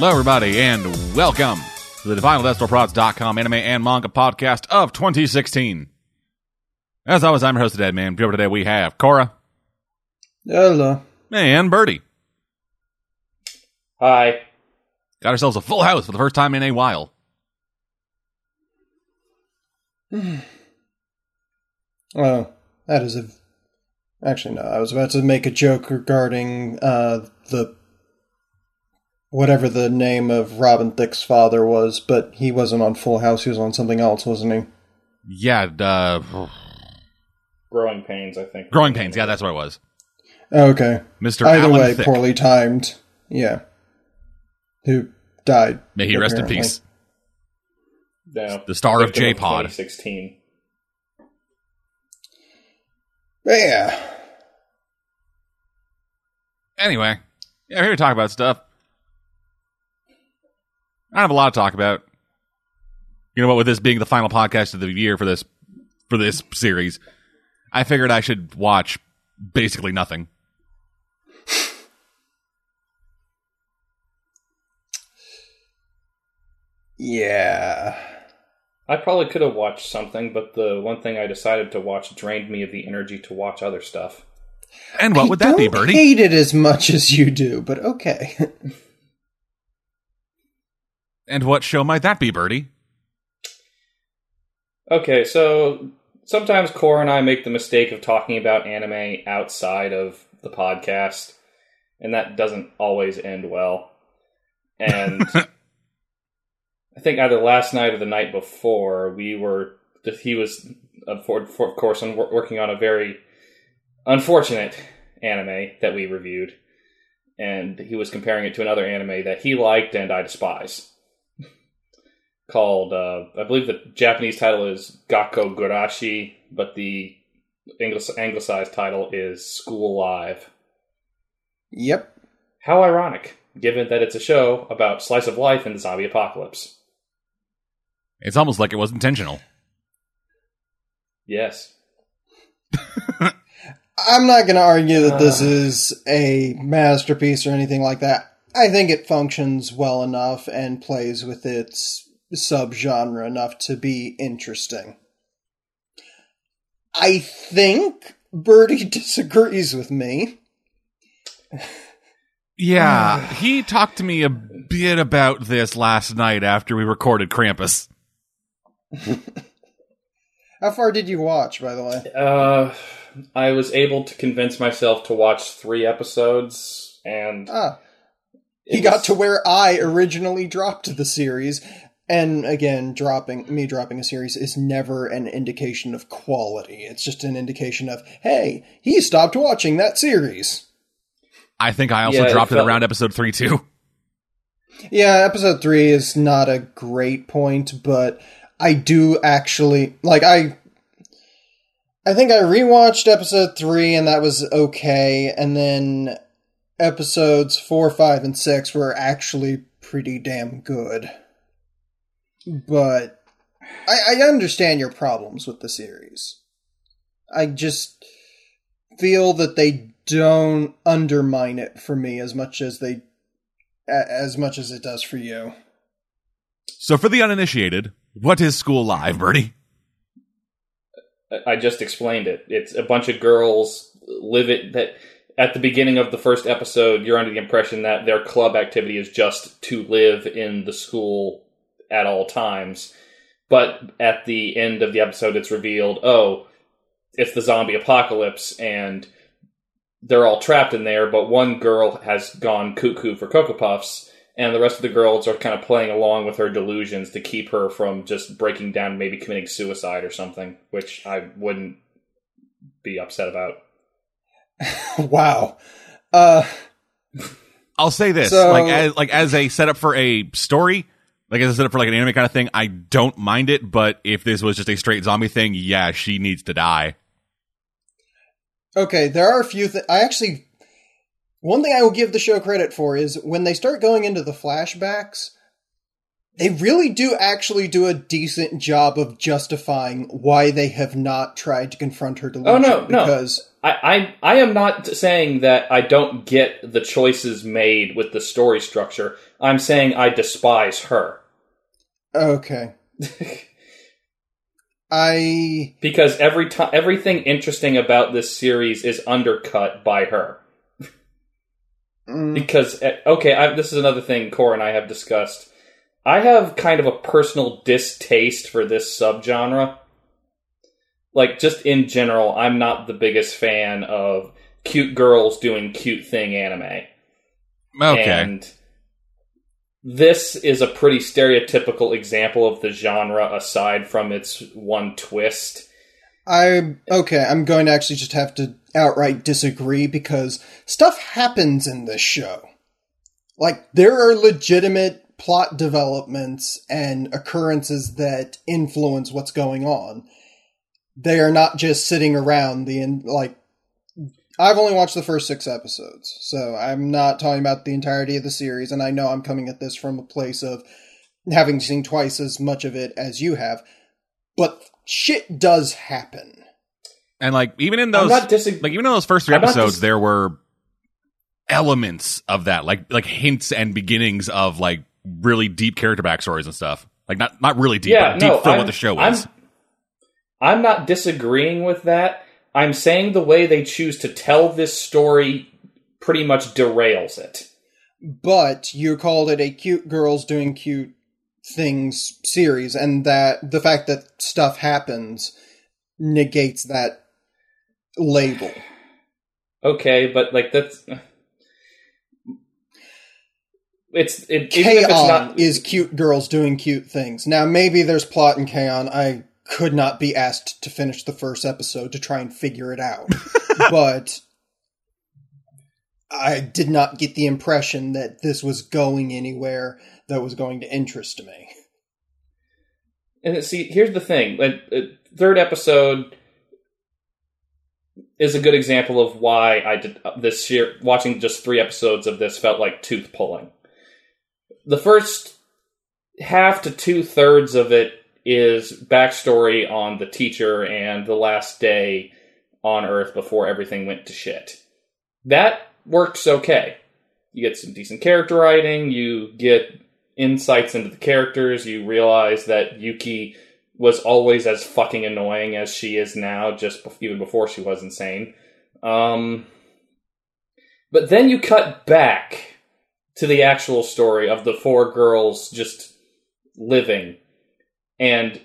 Hello, everybody, and welcome to the DefiantDestroProds.com anime and manga podcast of 2016. As always, I'm your host, Dead Man. Over today, we have Cora Hello. and Birdie. Hi. Got ourselves a full house for the first time in a while. Well, that is a. Actually, no. I was about to make a joke regarding uh, the whatever the name of Robin Thicke's father was, but he wasn't on Full House. He was on something else, wasn't he? Yeah, uh, Growing pains, I think. Growing Pains. Yeah, that's what it was. Okay. Mr. Either Alan way, Thicke. poorly timed. Yeah. Who died? May he rest in apparently. peace. No, The star of victim J-Pod. 2016. But yeah. Anyway, yeah, we're here to talk about stuff. I have a lot to talk about. You know what? With this being the final podcast of the year for this for this series, I figured I should watch basically nothing. Yeah. I probably could have watched something, but the one thing I decided to watch drained me of the energy to watch other stuff. And what I would that be, don't Birdie? hate it as much as you do, but okay. and what show might that be, Birdie? Okay, so sometimes Cora and I make the mistake of talking about anime outside of the podcast, and that doesn't always end well. And I think either last night or the night before, we were he was of for- for- of course working on a very unfortunate anime that we reviewed, and he was comparing it to another anime that he liked and I despise called uh, I believe the Japanese title is Gakko Gurashi, but the English anglicized title is School Live. yep. How ironic, given that it's a show about slice of life in the zombie apocalypse. It's almost like it was intentional. Yes. I'm not going to argue that this Uh. is a masterpiece or anything like that. I think it functions well enough and plays with its subgenre enough to be interesting. I think Birdie disagrees with me. Yeah, he talked to me a bit about this last night after we recorded Krampus. How far did you watch, by the way? Uh, I was able to convince myself to watch three episodes, and Ah, it he got to where I originally dropped the series. And again, dropping me dropping a series is never an indication of quality. It's just an indication of, hey, he stopped watching that series. I think I also Yeah, dropped it felt- around episode three too. Yeah, episode three is not a great point, but I do actually like I. I think I rewatched episode three, and that was okay. And then episodes four, five, and six were actually pretty damn good. But I, I understand your problems with the series. I just feel that they don't undermine it for me as much as they as much as it does for you. So for the uninitiated, what is School Live, Birdie? I just explained it. It's a bunch of girls live it that at the beginning of the first episode, you're under the impression that their club activity is just to live in the school at all times. But at the end of the episode, it's revealed, oh, it's the zombie apocalypse, and they're all trapped in there. But one girl has gone cuckoo for Cocoa Puffs, and the rest of the girls are kind of playing along with her delusions to keep her from just breaking down, maybe committing suicide or something, which I wouldn't be upset about. wow. Uh I'll say this, So- like as like as a setup for a story, like as I said, for like an anime kind of thing, I don't mind it. But if this was just a straight zombie thing, yeah, she needs to die. okay, there are a few things I actually one thing I will give the show credit for is when they start going into the flashbacks, they really do actually do a decent job of justifying why they have not tried to confront her delusion Oh, no, no. because I, I I am not saying that I don't get the choices made with the story structure. I'm saying I despise her Okay. I because every time everything interesting about this series is undercut by her. mm, Because eh, okay, I, this is another thing Cora and I have discussed. I have kind of a personal distaste for this subgenre. Like just in general, I'm not the biggest fan of cute girls doing cute thing anime. Okay. And this is a pretty stereotypical example of the genre aside from its one twist. I okay, I'm going to actually just have to outright disagree because stuff happens in this show. Like there are legitimate plot developments and occurrences that influence what's going on. They are not just sitting around the like I've only watched the first 6 episodes. So I'm not talking about the entirety of the series and I know I'm coming at this from a place of having seen twice as much of it as you have. But shit does happen. And like even in those not disag- like even in those first three I'm episodes dis- there were elements of that like like hints and beginnings of like really deep character backstories and stuff like not not really deep yeah, but deep no, for I'm, what the show I'm, I'm not disagreeing with that. I'm saying the way they choose to tell this story pretty much derails it. but you called it a cute girls doing cute things series and that the fact that stuff happens negates that label Okay, but like that's it's it, even if it's not is cute girls doing cute things now maybe there's plot in K-On! i could not be asked to finish the first episode to try and figure it out but i did not get the impression that this was going anywhere that was going to interest me And see, here's the thing: like, uh, third episode is a good example of why I did uh, this year. Watching just three episodes of this felt like tooth pulling. The first half to two thirds of it is backstory on the teacher and the last day on Earth before everything went to shit. That works okay. You get some decent character writing. You get insights into the characters. You realize that Yuki was always as fucking annoying as she is now, just even before she was insane. Um, but then you cut back to the actual story of the four girls just living, and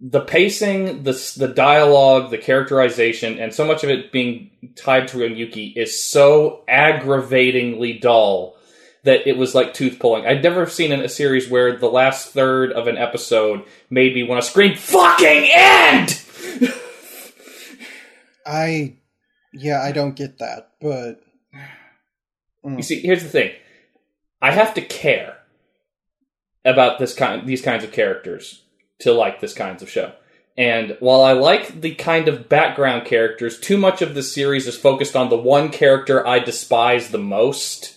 the pacing, the the dialogue, the characterization, and so much of it being tied to Yuki is so aggravatingly dull that it was like tooth pulling. I'd never seen in a series where the last third of an episode made me want to scream "fucking end." I, yeah, I don't get that, but mm. You see, here's the thing: I have to care about this kind, these kinds of characters to like this kinds of show. And while I like the kind of background characters, too much of the series is focused on the one character I despise the most.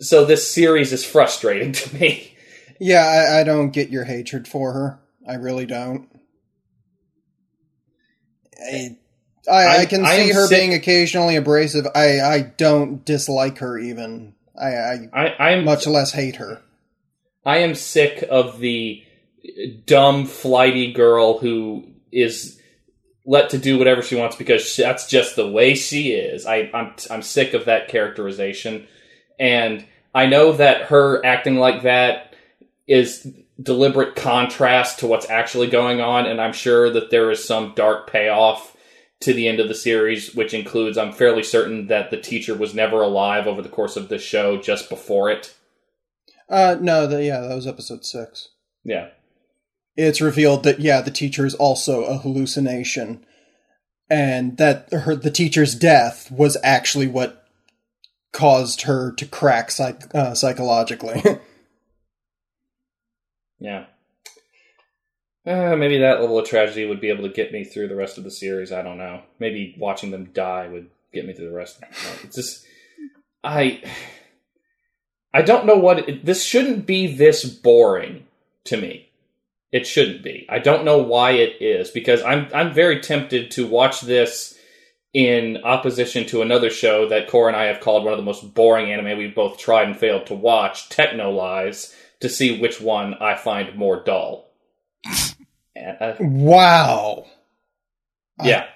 So this series is frustrating to me. yeah, I, I don't get your hatred for her. I really don't. I, I, I can I see her sick- being occasionally abrasive. I, I don't dislike her even. I, I I, I'm much less hate her. I am sick of the dumb, flighty girl who is let to do whatever she wants because that's just the way she is. I, I'm I'm sick of that characterization, and I know that her acting like that is deliberate contrast to what's actually going on, and I'm sure that there is some dark payoff to the end of the series, which includes I'm fairly certain that the teacher was never alive over the course of the show just before it. Uh, no, the, yeah, that was episode six. Yeah. It's revealed that yeah, the teacher is also a hallucination, and that her the teacher's death was actually what caused her to crack psych, uh, psychologically. Yeah. Uh, maybe that level of tragedy would be able to get me through the rest of the series. I don't know. Maybe watching them die would get me through the rest. It's just, I, I don't know what it, this shouldn't be this boring to me. It shouldn't be. I don't know why it is because I'm I'm very tempted to watch this in opposition to another show that Cora and I have called one of the most boring anime we've both tried and failed to watch, Texhnolyze, to see which one I find more dull. uh, wow. Yeah.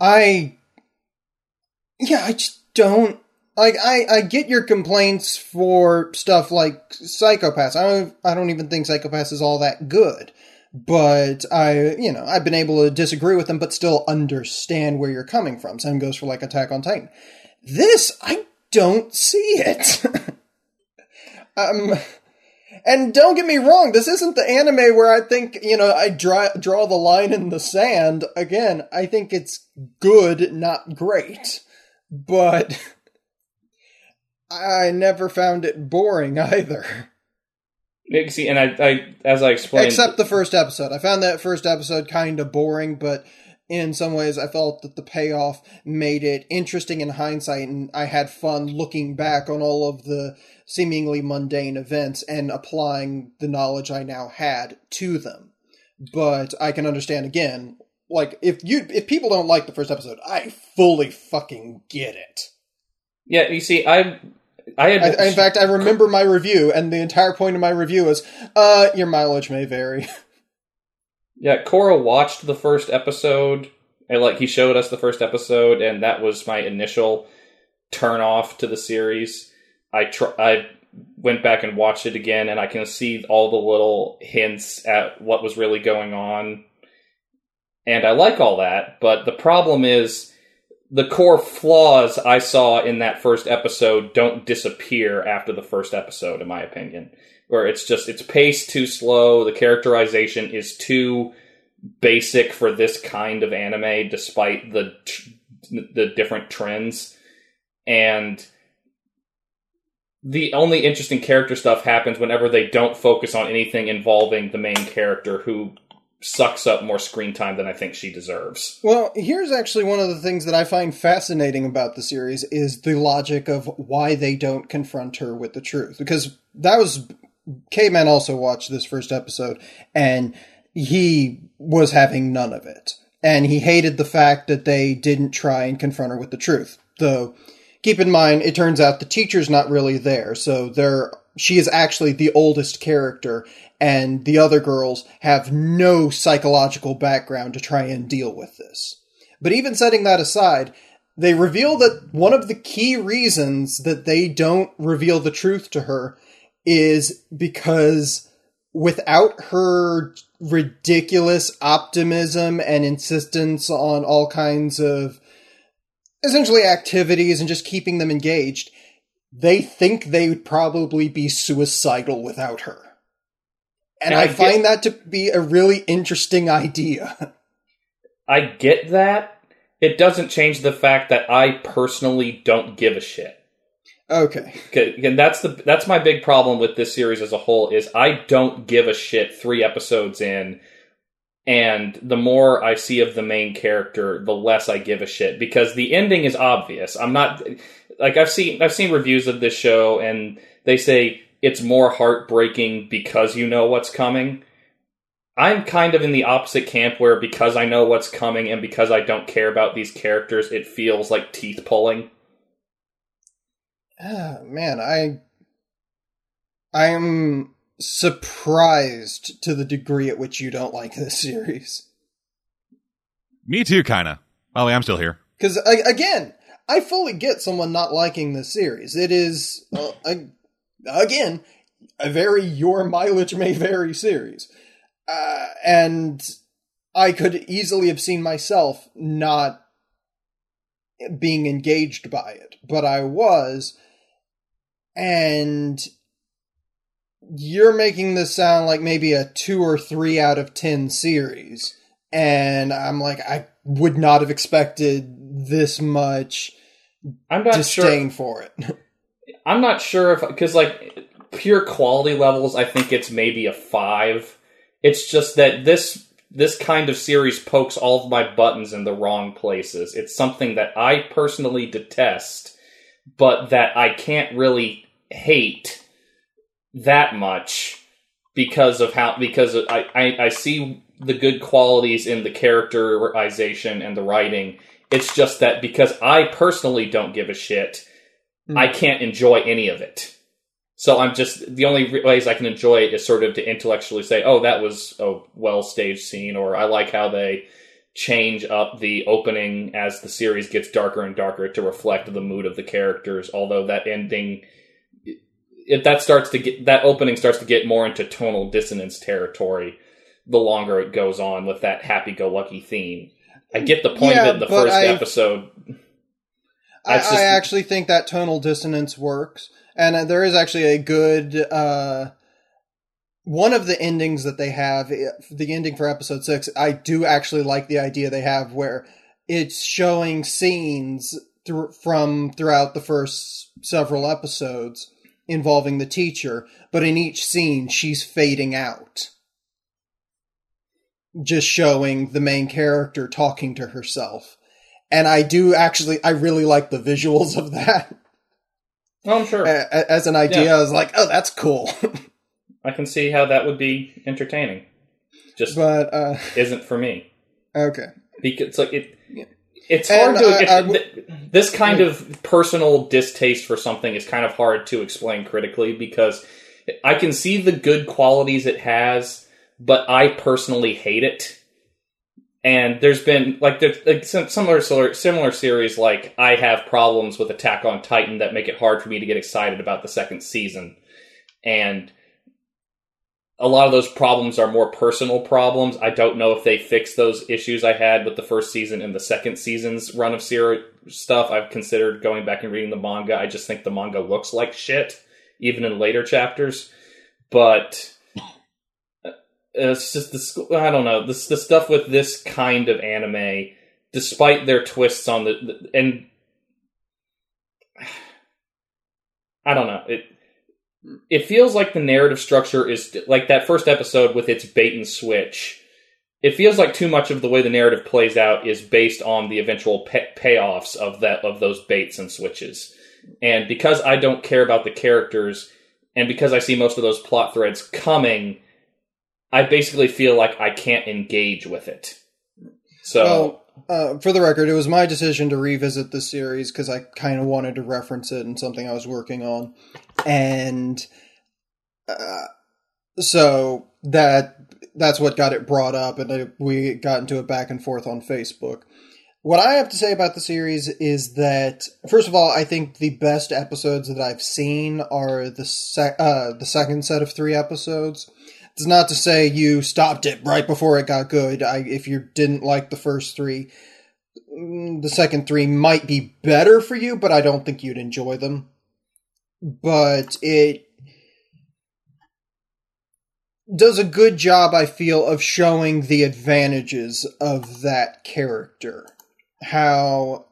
I, I yeah, I just don't like I, I get your complaints for stuff like Psycho-Pass. I don't I don't even think Psycho-Pass is all that good. But I you know, I've been able to disagree with them but still understand where you're coming from. Same goes for like Attack on Titan. This I don't see it. um and don't get me wrong, this isn't the anime where I think, you know, I draw draw the line in the sand. Again, I think it's good, not great. But I never found it boring either. See, and I, I, as I explained, except the first episode, I found that first episode kind of boring, but in some ways, I felt that the payoff made it interesting in hindsight, and I had fun looking back on all of the seemingly mundane events and applying the knowledge I now had to them. But I can understand again, like if you if people don't like the first episode, I fully fucking get it. Yeah, you see, I I had. I, in fact, I remember my review, and the entire point of my review was, "Uh, your mileage may vary." Yeah, Cora watched the first episode, and like he showed us the first episode, and that was my initial turn off to the series. I tr- I went back and watched it again, and I can see all the little hints at what was really going on, and I like all that. But the problem is the core flaws I saw in that first episode don't disappear after the first episode, in my opinion. Where it's just it's paced too slow, the characterization is too basic for this kind of anime, despite the the different trends, and the only interesting character stuff happens whenever they don't focus on anything involving the main character who sucks up more screen time than I think she deserves. Well, here's actually one of the things that I find fascinating about the series is the logic of why they don't confront her with the truth. Because that was K-Man also watched this first episode and he was having none of it. And he hated the fact that they didn't try and confront her with the truth. Though keep in mind it turns out the teacher's not really there, so they're she is actually the oldest character and the other girls have no psychological background to try and deal with this. But even setting that aside, they reveal that one of the key reasons that they don't reveal the truth to her is because without her ridiculous optimism and insistence on all kinds of essentially activities and just keeping them engaged, they think they would probably be suicidal without her. And, I, I, find get, that to be a really interesting idea. I get that. It doesn't change the fact that I personally don't give a shit. Okay. And that's the that's my big problem with this series as a whole is I don't give a shit 3 episodes in and the more I see of the main character, the less I give a shit because the ending is obvious. I'm not like I've seen I've seen reviews of this show and they say it's more heartbreaking because you know what's coming. I'm kind of in the opposite camp where because I know what's coming and because I don't care about these characters, it feels like teeth pulling. Ah, man, I I'm surprised to the degree at which you don't like this series. Me too, kind of. Well, I'm still here. Because again, I fully get someone not liking this series. It is, uh, I, again, a very your mileage may vary series. Uh, and I could easily have seen myself not being engaged by it, but I was. And you're making this sound like maybe a two or three out of ten series. And I'm like, I would not have expected this much I'm not disdain sure. for it. I'm not sure if because like pure quality levels, I think it's maybe a five. It's just that this this kind of series pokes all of my buttons in the wrong places. It's something that I personally detest, but that I can't really hate that much because of how because I, I, I see the good qualities in the characterization and the writing It's just that because I personally don't give a shit, Hmm. I can't enjoy any of it. So I'm just the only ways I can enjoy it is sort of to intellectually say, "Oh, that was a well staged scene," or "I like how they change up the opening as the series gets darker and darker to reflect the mood of the characters." Although that ending, if that starts to get that opening starts to get more into tonal dissonance territory, the longer it goes on with that happy-go-lucky theme. I get the point Yeah, of it in the first I- episode. I, just- I actually think that tonal dissonance works, and uh, there is actually a good uh, one of the endings that they have. The ending for episode six, I do actually like the idea they have where it's showing scenes thr from throughout the first several episodes involving the teacher, but in each scene she's fading out. Just showing the main character talking to herself and I do actually, I really like the visuals of that. Oh, I'm sure. As an idea, Yeah. I was like, oh, that's cool. I can see how that would be entertaining. Just but uh, isn't for me okay, because it's like it. It's And hard to. I- I w- this kind of personal distaste for something is kind of hard to explain critically because I can see the good qualities it has, but I personally hate it. And there's been like there's like some similar similar series like I have problems with Attack on Titan that make it hard for me to get excited about the second season, and a lot of those problems are more personal problems. I don't know if they fixed those issues I had with the first season and the second season's run of series stuff. I've considered going back and reading the manga. I just think the manga looks like shit, even in later chapters. But uh, it's just the I don't know this the stuff with this kind of anime, despite their twists on the and I don't know it it feels like the narrative structure is like that first episode with its bait and switch. It feels like too much of the way the narrative plays out is based on the eventual pay- payoffs of that of those baits and switches. And because I don't care about the characters, and because I see most of those plot threads coming, I basically feel like I can't engage with it. So well, uh, for the record, it was my decision to revisit the series because I kind of wanted to reference it in something I was working on, and uh, so that that's what got it brought up, and we got into it back and forth on Facebook. What I have to say about the series is that, first of all, I think the best episodes that I've seen are the sec- uh, the second set of three episodes. It's not to say you stopped it right before it got good. I, if you didn't like the first three, mm, the second three might be better for you, but I don't think you'd enjoy them. But it does a good job, I feel, of showing the advantages of that character. How,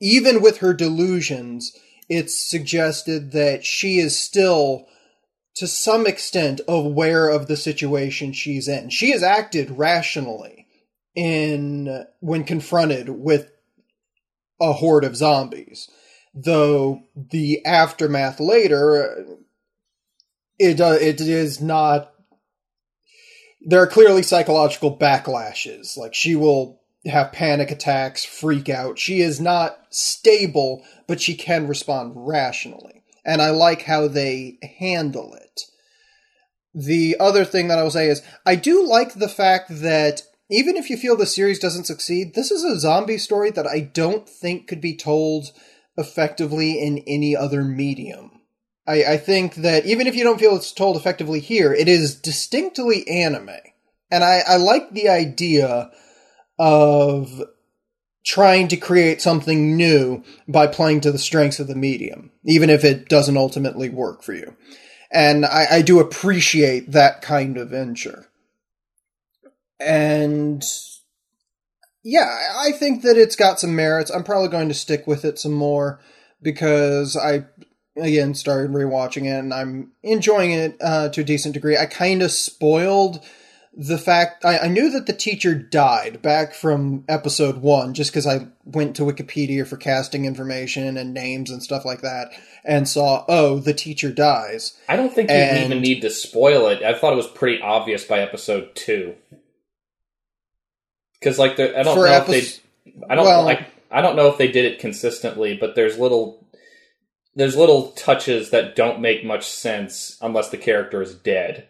even with her delusions, it's suggested that she is still, to some extent, aware of the situation she's in. She has acted rationally in when confronted with a horde of zombies, though the aftermath later it uh, it is not. There are clearly psychological backlashes. Like she will have panic attacks, freak out. She is not stable, but she can respond rationally, and I like how they handle it. The other thing that I will say is I do like the fact that even if you feel the series doesn't succeed, this is a zombie story that I don't think could be told effectively in any other medium. I, I think that even if you don't feel it's told effectively here, it is distinctly anime. And I, I like the idea of trying to create something new by playing to the strengths of the medium, even if it doesn't ultimately work for you. And I, I do appreciate that kind of venture. And yeah, I think that it's got some merits. I'm probably going to stick with it some more because I again started rewatching it and I'm enjoying it uh, to a decent degree. I kind of spoiled the fact I, I knew that the teacher died back from episode one just because I went to Wikipedia for casting information and names and stuff like that and saw oh the teacher dies. I don't think you And- even need to spoil it. I thought it was pretty obvious by episode two. Because like the, I don't For know if epis- I don't Well- like. I don't know if they did it consistently, but there's little there's little touches that don't make much sense unless the character is dead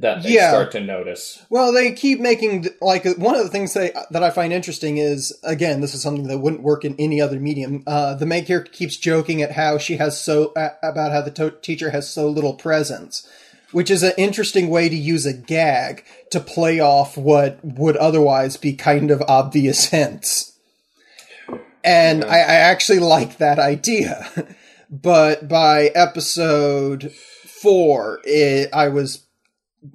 that they Yeah. start to notice. Well, they keep making like one of the things they, that I find interesting is again, this is something that wouldn't work in any other medium. Uh, the main character keeps joking at how she has so uh, about how the to- teacher has so little presence, which is an interesting way to use a gag to play off what would otherwise be kind of obvious hints. And I, I actually like that idea, but by episode four, it, I was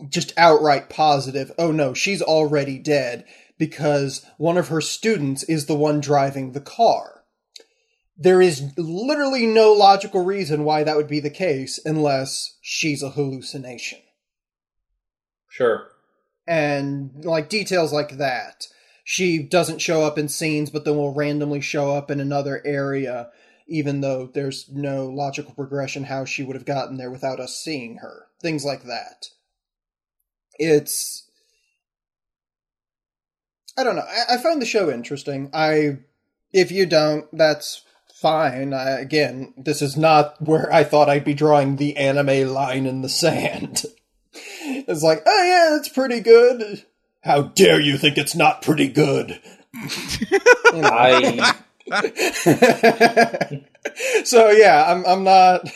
just outright positive, oh no, she's already dead because one of her students is the one driving the car. There is literally no logical reason why that would be the case unless she's a hallucination. Sure. And like details like that. She doesn't show up in scenes, but then will randomly show up in another area, even though there's no logical progression how she would have gotten there without us seeing her. Things like that it's I don't know. I, I find the show interesting. I if you don't, that's fine. I, again, this is not where I thought I'd be drawing the anime line in the sand. it's like, oh yeah, it's pretty good. How dare you think it's not pretty good? I so yeah, I'm I'm not.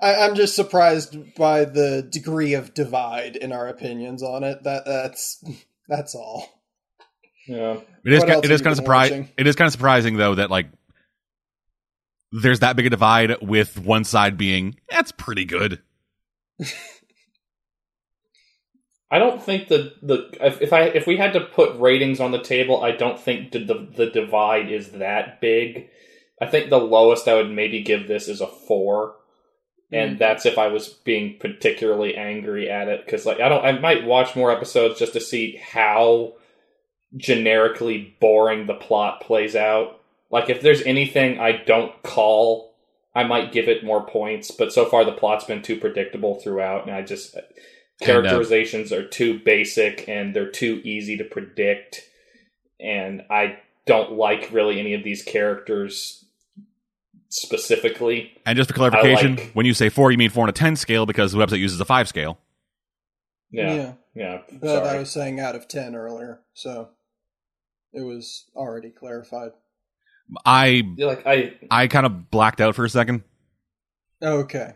I, I'm just surprised by the degree of divide in our opinions on it. That that's that's all. yeah. It is. What ki- else It have is you kind of surprising. It is kind of surprising though that like there's that big a divide with one side being that's pretty good. I don't think the the if, if I if we had to put ratings on the table, I don't think the, the the divide is that big. I think the lowest I would maybe give this is a four, and Mm. that's if I was being particularly angry at it because like I don't I might watch more episodes just to see how generically boring the plot plays out. Like if there's anything I don't call, I might give it more points. But so far the plot's been too predictable throughout, and I just uh, characterizations are too basic and they're too easy to predict and i don't like really any of these characters specifically And just for clarification, like- when you say four, you mean four on a ten scale because the website uses a five scale. yeah yeah, But I was saying out of ten earlier, so it was already clarified. I Yeah, like i I kind of blacked out for a second. Okay.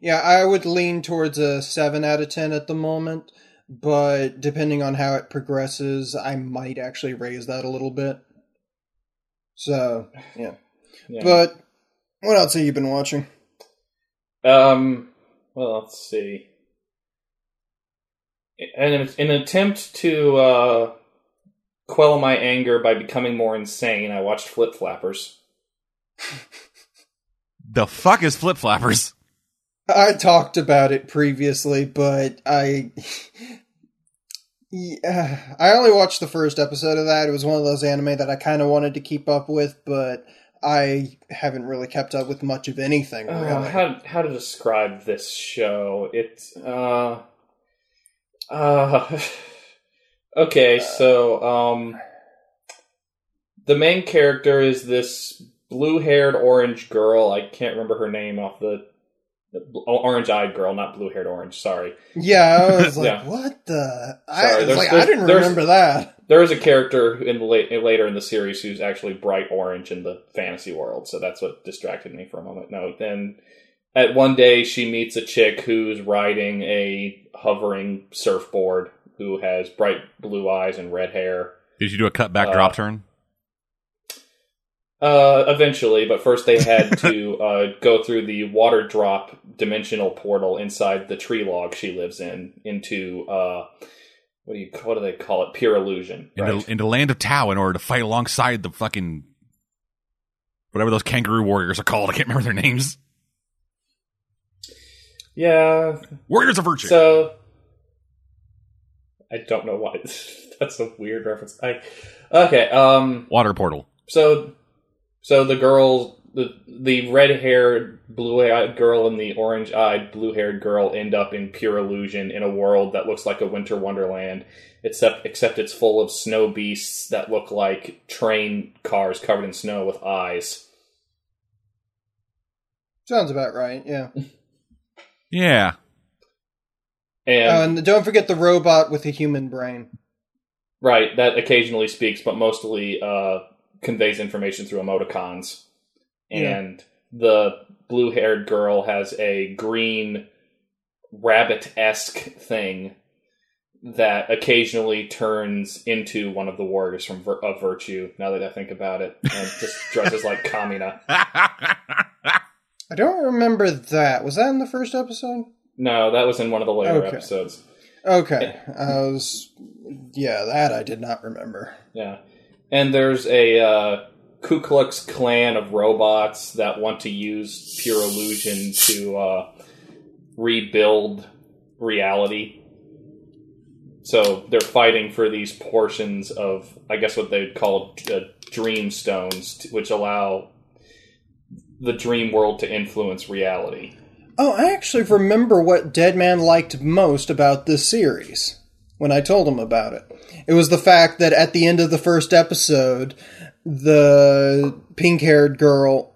Yeah, I would lean towards a 7 out of 10 at the moment, but depending on how it progresses, I might actually raise that a little bit. So, yeah. yeah. But what else have you been watching? um well let's see in an, in an attempt to uh quell my anger by becoming more insane i watched flip flappers The fuck is flip flappers? I talked about it previously, but I yeah, I only watched the first episode of that. It was one of those anime that I kind of wanted to keep up with, but I haven't really kept up with much of anything. Uh, Really. how how to describe this show? It's uh uh okay. So um, the main character is this blue-haired orange girl. I can't remember her name off the. the Orange-eyed girl, not blue-haired orange. Sorry. Yeah, I was like, Yeah. what the? Sorry, I was like, I didn't remember that. There is a character in the later in the series who's actually bright orange in the fantasy world, so that's what distracted me for a moment. No, then at one day she meets a chick who's riding a hovering surfboard who has bright blue eyes and red hair. Did you do a cutback Uh, drop turn? Uh, eventually, but first they had to uh, go through the water drop dimensional portal inside the tree log she lives in into uh, what do you what do they call it? Pure illusion. Into, right? into land of Tao in order to fight alongside the fucking whatever those kangaroo warriors are called. I can't remember their names. Yeah, Warriors of Virtue. So I don't know why. That's a weird reference. I okay. Um. Water portal. So so the girl, the the red haired, blue eyed girl and the orange eyed, blue haired girl end up in pure illusion in a world that looks like a winter wonderland. except except it's full of snow beasts that look like train cars covered in snow with eyes. Sounds about right. Yeah. Yeah. And, Oh, and don't forget the robot with a human brain. right, that occasionally speaks, but mostly uh, conveys information through emoticons. Yeah. And the blue-haired girl has a green rabbit-esque thing that occasionally turns into one of the warriors from Vir- of Virtue. Now that I think about it, and just dresses like Kamina. I don't remember that. Was that in the first episode? No, that was in one of the later Okay. episodes. Okay. I was. Yeah, that I did not remember. Yeah, and there's a uh, Ku Klux Klan of robots that want to use pure illusion to uh, rebuild reality. So they're fighting for these portions of, I guess, what they'd call uh, dream stones, which allow the dream world to influence reality. Oh, I actually remember what Deadman liked most about this series when I told him about it. It was the fact that at the end of the first episode, the pink haired girl,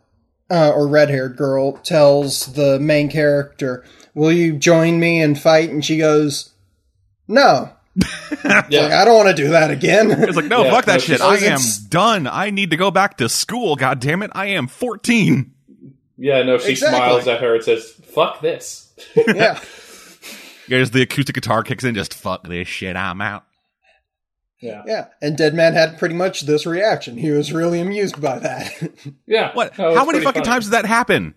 uh, or red haired girl, tells the main character, Will you join me and fight? And she goes, No. Like, Yeah, I don't want to do that again. It's like, no, Yeah, fuck that no, shit. I am done. I need to go back to school. God damn it. I am 14. Yeah. No, she Exactly. smiles at her and says, "Fuck this." yeah. There's the acoustic guitar kicks in. Just fuck this shit. I'm out. Yeah, Yeah. And Deadman had pretty much this reaction. He was really amused by that. yeah. What? No, How many fucking funny. times does that happen?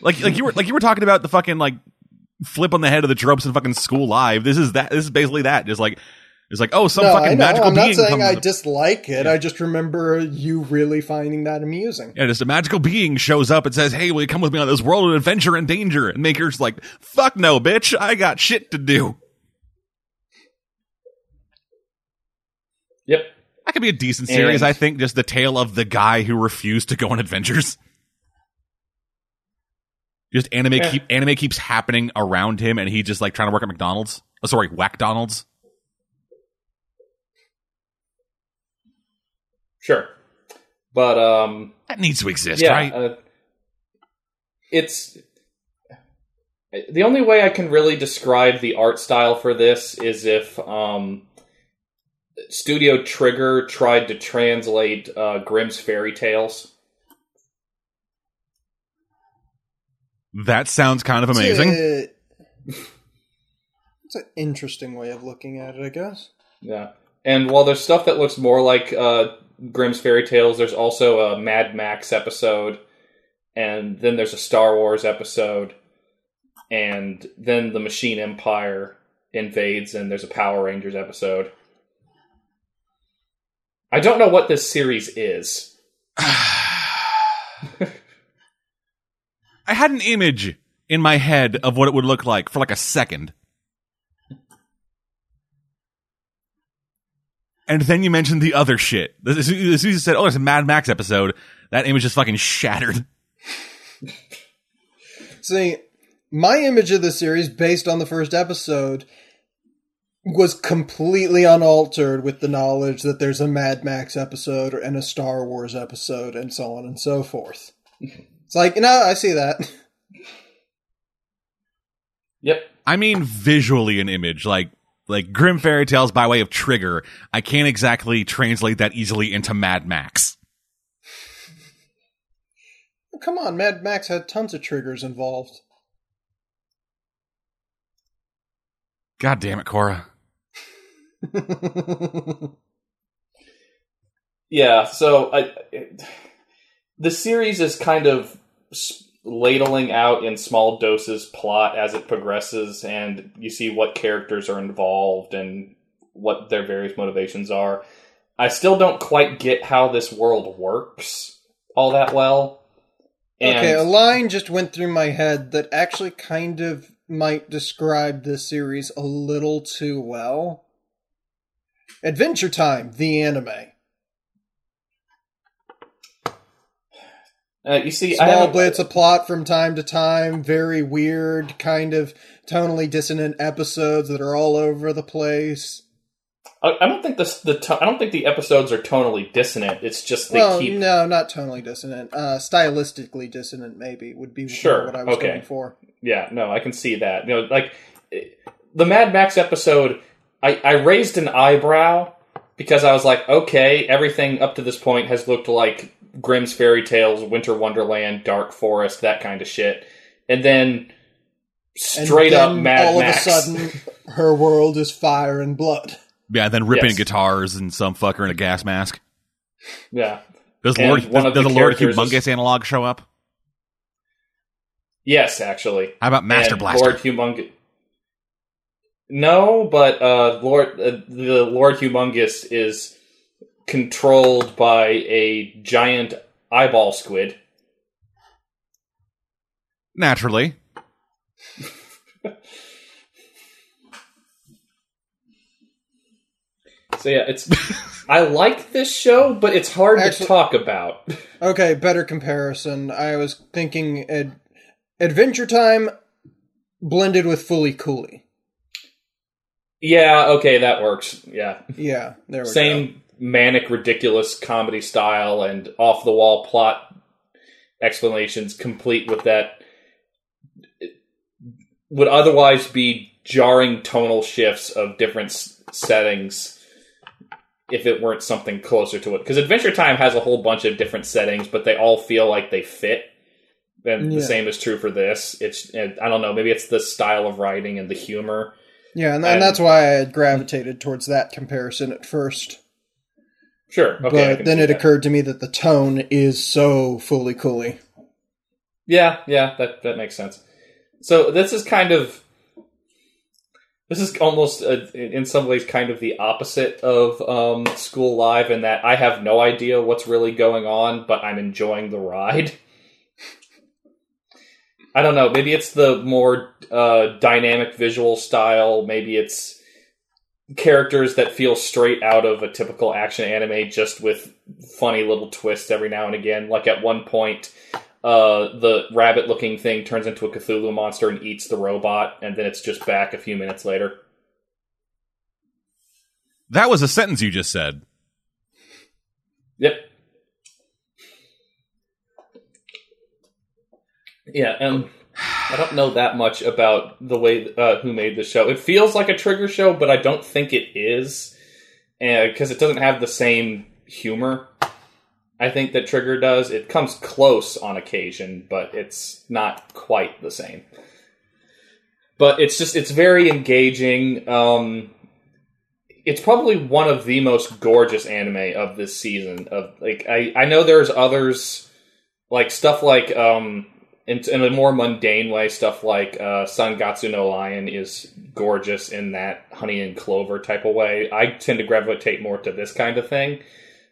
Like, like you were, like you were talking about the fucking like flip on the head of the tropes in fucking school live. This is that. This is basically that. Just like it's like, oh, some no, fucking I know. magical I'm not being saying. I dislike it. I just remember you really finding that amusing. yeah, just a magical being shows up and says, "Hey, will you come with me on this world of adventure and danger?" And Maker's like, "Fuck no, bitch! I got shit to do." Yep. That could be a decent series, And- I think. Just the tale of the guy who refused to go on adventures. Just anime Yeah. keep anime keeps happening around him, and he just like trying to work at McDonald's. Oh, sorry, Whackdonald's. Sure. But um That needs to exist, yeah, right? uh, it's the only way I can really describe the art style for this is if um Studio Trigger tried to translate uh, Grimm's fairy tales. that sounds kind of amazing. It's, an interesting way of looking at it, I guess. Yeah. And while there's stuff that looks more like uh, Grimm's fairy tales, there's also a Mad Max episode, and then there's a Star Wars episode, and then the Machine Empire invades, and there's a Power Rangers episode. I don't know what this series is. I had an image in my head of what it would look like for like a second. And then you mentioned the other shit. As soon as you said, oh, there's a Mad Max episode, that image just fucking shattered. See, my image of the series, based on the first episode, was completely unaltered with the knowledge that there's a Mad Max episode and a Star Wars episode and so on and so forth. It's like, you know, I see that. Yep. I mean, visually an image, like, like Grimm Fairy Tales by way of trigger. I can't exactly translate that easily into Mad Max. Come on, Mad Max had tons of triggers involved. God damn it, Cora. Yeah, so I, it, the series is kind of s- ladling out in small doses plot as it progresses, and you see what characters are involved and what their various motivations are. I still don't quite get how this world works all that well. And okay, a line just went through my head that actually kind of might describe this series a little too well. Adventure Time, the anime. Uh, you see, Small blitz of plot from time to time, very weird, kind of tonally dissonant episodes that are all over the place. I, I don't think this the to- I don't think the episodes are tonally dissonant. It's just they well, keep no, not tonally dissonant. Uh, stylistically dissonant, maybe would be Sure, what I was okay. going for. Yeah, no, I can see that. You know, like the Mad Max episode, I, I raised an eyebrow because I was like, okay, everything up to this point has looked like Grimm's fairy tales, Winter Wonderland, Dark Forest, that kind of shit, and then And straight up then Mad all Max. of a sudden, her world is fire and blood. Yeah, then ripping Yes. guitars and some fucker in a gas mask. yeah, Does And Lord one does, of the a Lord Humungus is- analog show up? yes, actually. How about Master and Blaster? Lord Humungus. No, but uh, Lord uh, the Lord Humungus is controlled by a giant eyeball squid. Naturally. So yeah, it's I like this show, but it's hard Actually- to talk about. Okay, better comparison. I was thinking ad- Adventure Time blended with Fooly Cooly. Yeah, okay, that works. Yeah, Yeah, there we go. Manic, ridiculous comedy style and off the wall plot explanations, complete with that would otherwise be jarring tonal shifts of different s- settings if it weren't something closer to it. Because Adventure Time has a whole bunch of different settings, but they all feel like they fit. And the same is true for this. It's I don't know, maybe it's the style of writing and the humor. Yeah, and, and- and that's why I gravitated towards that comparison at first. Sure, okay. But then it that. occurred to me that the tone is so Fooly Cooly. Yeah, yeah, that that makes sense. So this is kind of this is almost uh in some ways kind of the opposite of um, School Live in that I have no idea what's really going on, but I'm enjoying the ride. I don't know. Maybe it's the more uh, dynamic visual style. Maybe it's characters that feel straight out of a typical action anime, just with funny little twists every now and again. Like at one point, uh, the rabbit looking thing turns into a Cthulhu monster and eats the robot, and then it's just back a few minutes later. That was a sentence you just said. Yep. Yeah, and I don't know that much about the way uh, who made the show. It feels like a Trigger show, but I don't think it is, because it doesn't have the same humor. I think that Trigger does. It comes close on occasion, but it's not quite the same. But it's just it's very engaging. Um, it's probably one of the most gorgeous anime of this season. Of like, I I know there's others like stuff like um in, in a more mundane way, stuff like uh, Sangatsu no Lion is gorgeous in that honey and clover type of way. I tend to gravitate more to this kind of thing,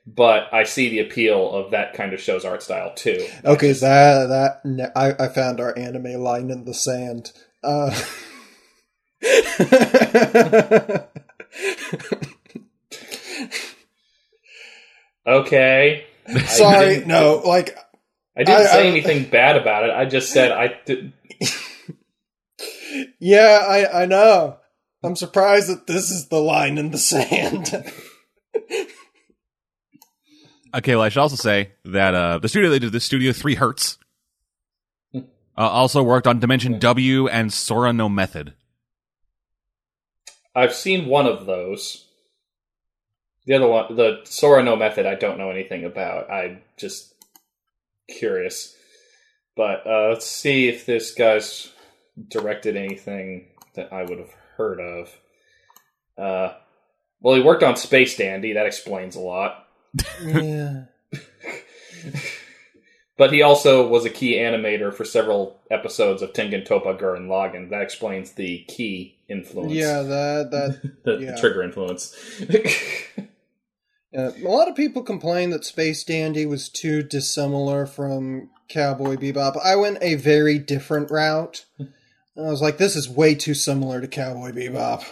but I see the appeal of that kind of show's art style too. Okay, that that I, I found our anime line in the sand. Uh, Okay, sorry, no, like I didn't I- say I- anything bad about it. I just said I. Did, yeah, I I know. I'm surprised that this is the line in the sand. Okay, well, I should also say that uh, the studio they did the Studio Three Hertz uh, also worked on Dimension W and Sora No Method. I've seen one of those. The other one, the Sora no method, I don't know anything about. I'm just curious. But uh, let's see if this guy's directed anything that I would have heard of. Uh, well, he worked on Space Dandy. That explains a lot. yeah. But he also was a key animator for several episodes of Tengen Toppa Gurren Lagann. That explains the key influence. Yeah, that that The, the trigger influence. uh, a lot of people complain that Space Dandy was too dissimilar from Cowboy Bebop. I went a very different route. I was like, this is way too similar to Cowboy Bebop.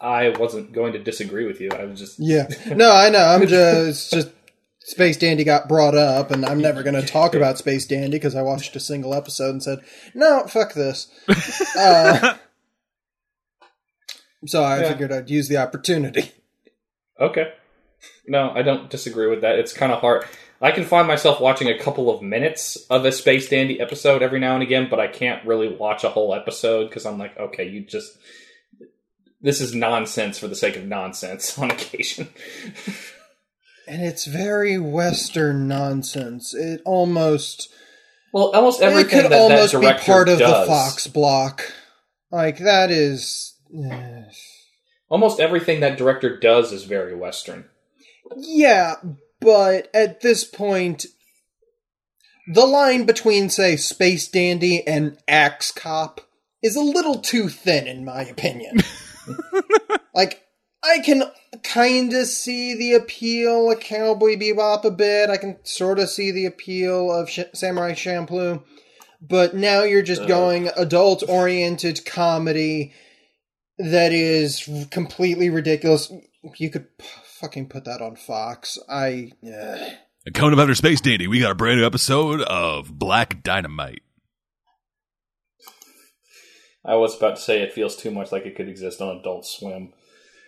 I wasn't going to disagree with you. I was just Yeah. No, I know. I'm just just Space Dandy got brought up, and I'm never going to talk about Space Dandy because I watched a single episode and said, "No, fuck this." Uh, So I Yeah. figured I'd use the opportunity. Okay. No, I don't disagree with that. It's kind of hard. I can find myself watching a couple of minutes of a Space Dandy episode every now and again, but I can't really watch a whole episode because I'm like, okay, you just. This is nonsense for the sake of nonsense on occasion. And it's very Western nonsense. It almost well, almost it everything could that almost that be part of does, the Fox block. Like that is eh. Almost everything that director does is very Western. Yeah, but at this point the line between say Space Dandy and Axe Cop is a little too thin in my opinion. like I can kind of see the appeal of Cowboy Bebop a bit. I can sort of see the appeal of Sh- Samurai Champloo. But now you're just Ugh. going adult oriented comedy that is completely ridiculous. You could p- fucking put that on Fox. I. Uh, Coming up after Space Dandy, we got a brand new episode of Black Dynamite. I was about to say it feels too much like it could exist on Adult Swim.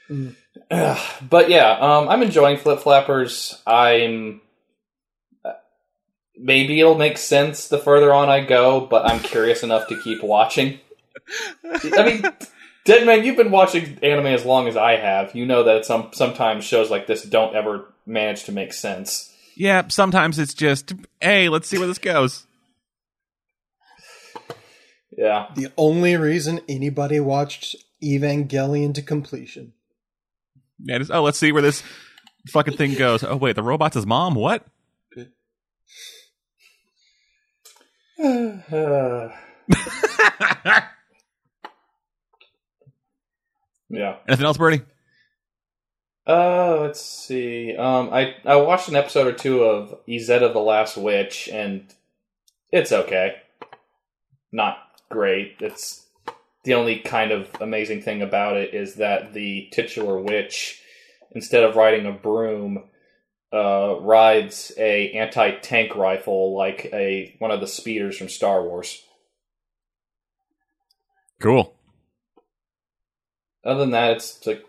Mm. but yeah, um, I'm enjoying Flip Flappers. I'm uh, maybe it'll make sense the further on I go, but I'm curious enough to keep watching. I mean, Deadman, you've been watching anime as long as I have. You know that some sometimes shows like this don't ever manage to make sense. Yeah, sometimes it's just, hey, let's see where this goes. Yeah, the only reason anybody watched Evangelion to completion. Yeah, just, oh, let's see where this fucking thing goes. Oh, wait, the robot's his mom? What? Uh, Yeah. Anything else, Birdie? Uh, let's see. Um, I I watched an episode or two of Izetta the Last Witch, and it's okay. Not great. It's the only kind of amazing thing about it is that the titular witch, instead of riding a broom, uh, rides a anti tank rifle like a one of the speeders from Star Wars. Cool. Other than that, it's like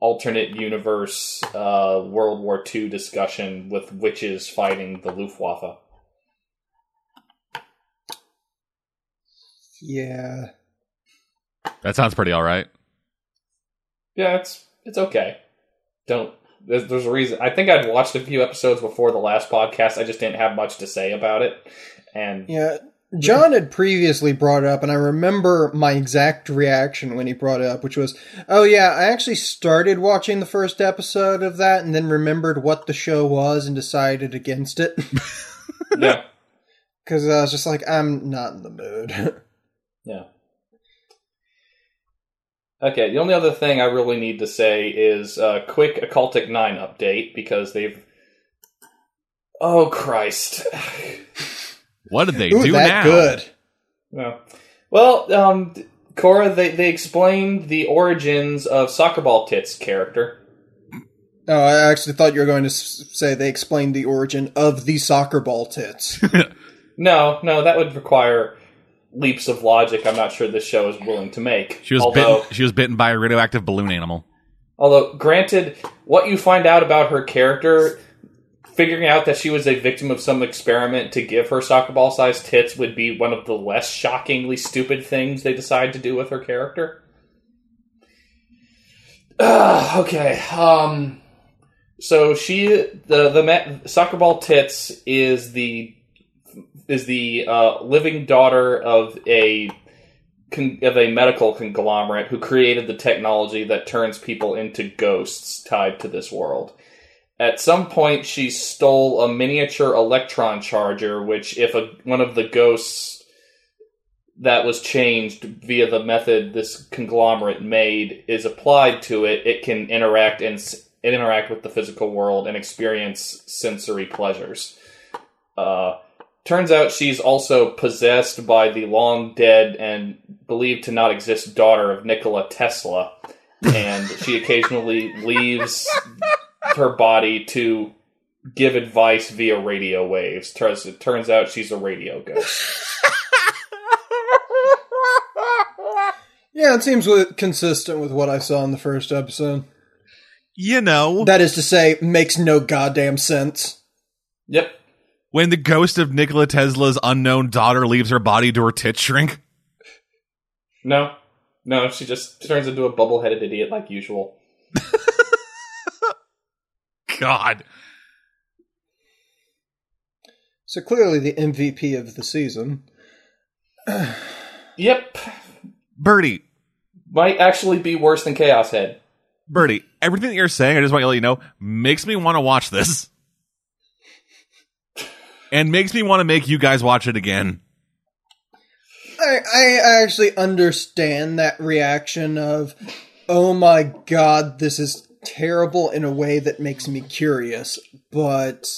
alternate universe uh, World War II discussion with witches fighting the Luftwaffe. Yeah. That sounds pretty all right. Yeah, it's it's okay. Don't there's, there's a reason. I think I'd watched a few episodes before the last podcast. I just didn't have much to say about it, and Yeah. John had previously brought it up, and I remember my exact reaction when he brought it up, which was, oh, yeah, I actually started watching the first episode of that and then remembered what the show was and decided against it. yeah, Because I was just like, I'm not in the mood. yeah. Okay, the only other thing I really need to say is a quick Occultic Nine update because they've. Oh Christ! What did they Ooh, do that now? good. Yeah. Well, um, Cora, they, they explained the origins of Soccer Ball Tits character. Oh, I actually thought you were going to say they explained the origin of the soccer ball tits. No, no, that would require leaps of logic. I'm not sure this show is willing to make. She was although, bitten. She was bitten by a radioactive balloon animal. although, granted, what you find out about her character, figuring out that she was a victim of some experiment to give her soccer ball sized tits would be one of the less shockingly stupid things they decide to do with her character. Ugh, okay. Um. So she the the ma- soccer ball tits is the is the uh, living daughter of a of a medical conglomerate who created the technology that turns people into ghosts tied to this world. At some point, she stole a miniature electron charger, which, if a, one of the ghosts that was changed via the method this conglomerate made is applied to it, it can interact and interact with the physical world and experience sensory pleasures. Uh, turns out she's also possessed by the long dead and believed to not exist daughter of Nikola Tesla, and she occasionally leaves her body to give advice via radio waves. Turns it turns out she's a radio ghost. Yeah, it seems consistent with what I saw in the first episode. You know, That is to say, makes no goddamn sense. Yep. when the ghost of Nikola Tesla's unknown daughter leaves her body, do her tits shrink? No. No, she just turns into a bubble headed idiot like usual. God. So clearly the MVP of the season. Yep. Birdie, Might actually be worse than Chaos Head. Birdie, everything that you're saying, I just want to let you know, makes me want to watch this. And makes me want to make you guys watch it again. I, I actually understand that reaction of, oh my god, this is terrible in a way that makes me curious, but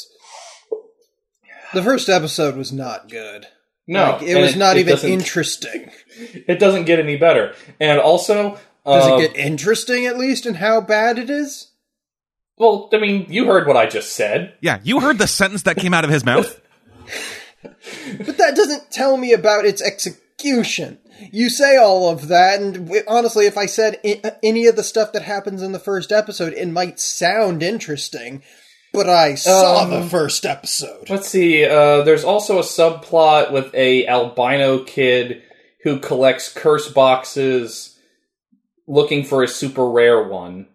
the first episode was not good. No, Like, it and was not even interesting. It doesn't get any better. And also, Does uh, it get interesting at least in how bad it is? well, I mean, you heard what I just said. Yeah, you heard the sentence that came out of his mouth? But that doesn't tell me about its execution. You say all of that, and honestly, if I said I- any of the stuff that happens in the first episode, it might sound interesting. But I saw Um, the first episode. Let's see. Uh, there's also a subplot with a albino kid who collects curse boxes, looking for a super rare one.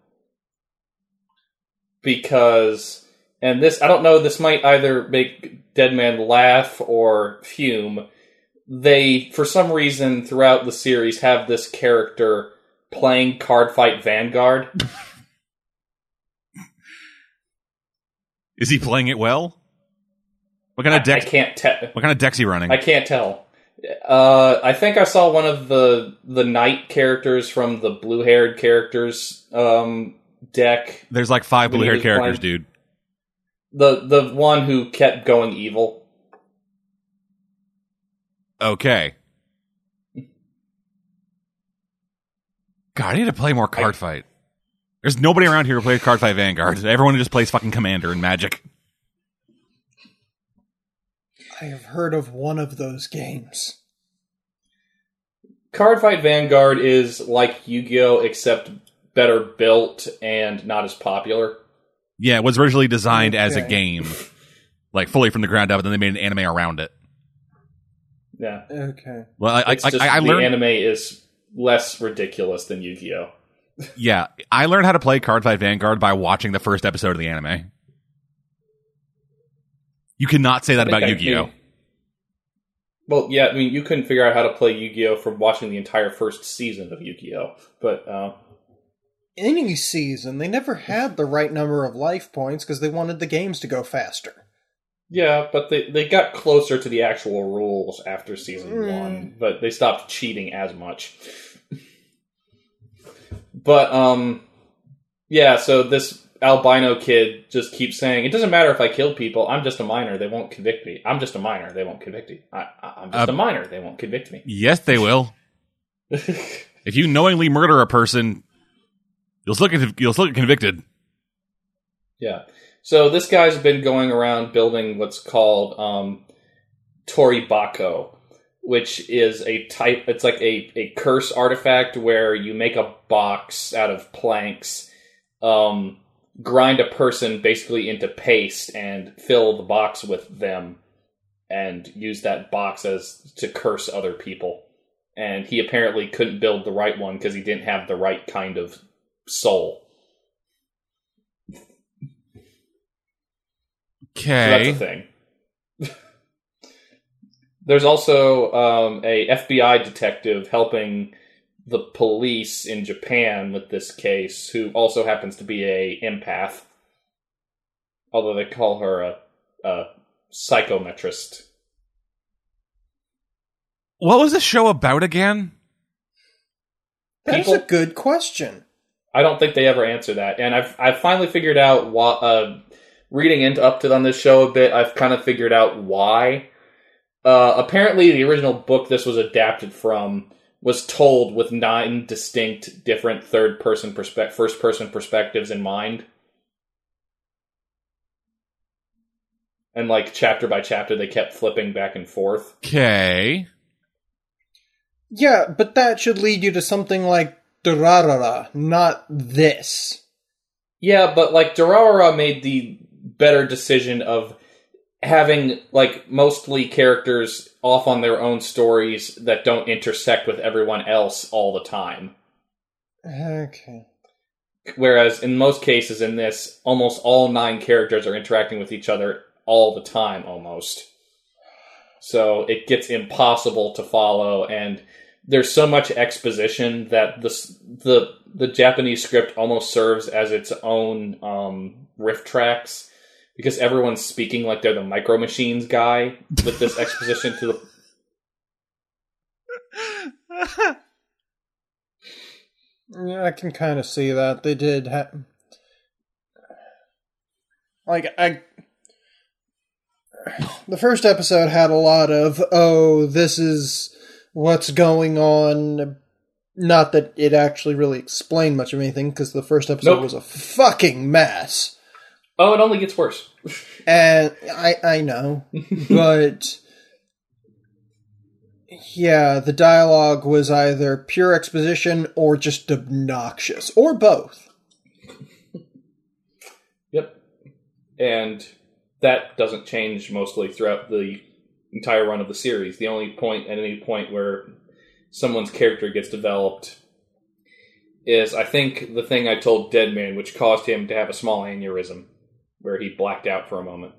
Because, and this, I don't know. This might either make Deadman laugh or fume. They, for some reason, throughout the series, have this character playing Card Fight Vanguard. Is he playing it well? What kind of deck? I can't tell. what kind of deck's he running? I can't tell. Uh, I think I saw one of the the knight characters from the blue haired characters um, deck. There's like five blue haired characters, playing- dude. The the one who kept going evil. Okay. God, I need to play more card fight. There's nobody around here who plays card fight Vanguard. Everyone just plays fucking Commander and Magic. I have heard of one of those games. Card Fight Vanguard is like Yu Gi Oh, except better built and not as popular. Yeah, it was originally designed as a game, like fully from the ground up, and then they made an anime around it. Yeah, Okay. Well, I, I, it's just I, I the learned. anime is less ridiculous than Yu Gi Oh. Yeah, I learned how to play Card Fight Vanguard by watching the first episode of the anime. You cannot say that about Yu-Gi-Oh. Well, yeah, I mean, you couldn't figure out how to play Yu Gi Oh from watching the entire first season of Yu Gi Oh, but uh, Any season, they never had the right number of life points because they wanted the games to go faster. Yeah, but they they got closer to the actual rules after season Mm. one, but they stopped cheating as much. but um, yeah. So this albino kid just keeps saying, "It doesn't matter if I kill people. I'm just a minor. They won't convict me. I'm just a minor. They won't convict me. I, I, I'm just Uh, a minor. They won't convict me." Yes, they will. If you knowingly murder a person, you'll still get you'll still get convicted. Yeah. So this guy's been going around building what's called um, Toribako, which is a type. It's like a a curse artifact where you make a box out of planks, um, grind a person basically into paste, and fill the box with them, and use that box as to curse other people. And he apparently couldn't build the right one because he didn't have the right kind of soul. So that's a thing. There's also um, a FBI detective helping the police in Japan with this case, who also happens to be a empath, although they call her a, a psychometrist. What was the show about again? That's a good question. I don't think they ever answer that, and I've I've finally figured out what. Uh, reading into up to on this show a bit, I've kind of figured out why. Uh, apparently, the original book this was adapted from was told with nine distinct different third person perspective, first person perspectives in mind, and like chapter by chapter, they kept flipping back and forth. Okay. Yeah, but that should lead you to something like Durarara, not this. Yeah, but like Durarara made the better decision of having like mostly characters off on their own stories that don't intersect with everyone else all the time. Okay. Whereas in most cases in this, almost all nine characters are interacting with each other all the time almost. So it gets impossible to follow and there's so much exposition that the the the Japanese script almost serves as its own um, riff tracks because everyone's speaking like they're the Micro Machines guy with this exposition to the. Yeah, I can kind of see that they did have. Like I, the first episode had a lot of oh, this is what's going on. Not that it actually really explained much of anything because the first episode Nope. was a fucking mess. Oh, it only gets worse. And I I know, but yeah, the dialogue was either pure exposition or just obnoxious, or both. Yep. And that doesn't change mostly throughout the entire run of the series. The only point at any point where someone's character gets developed is I think the thing I told Deadman, which caused him to have a small aneurysm where he blacked out for a moment.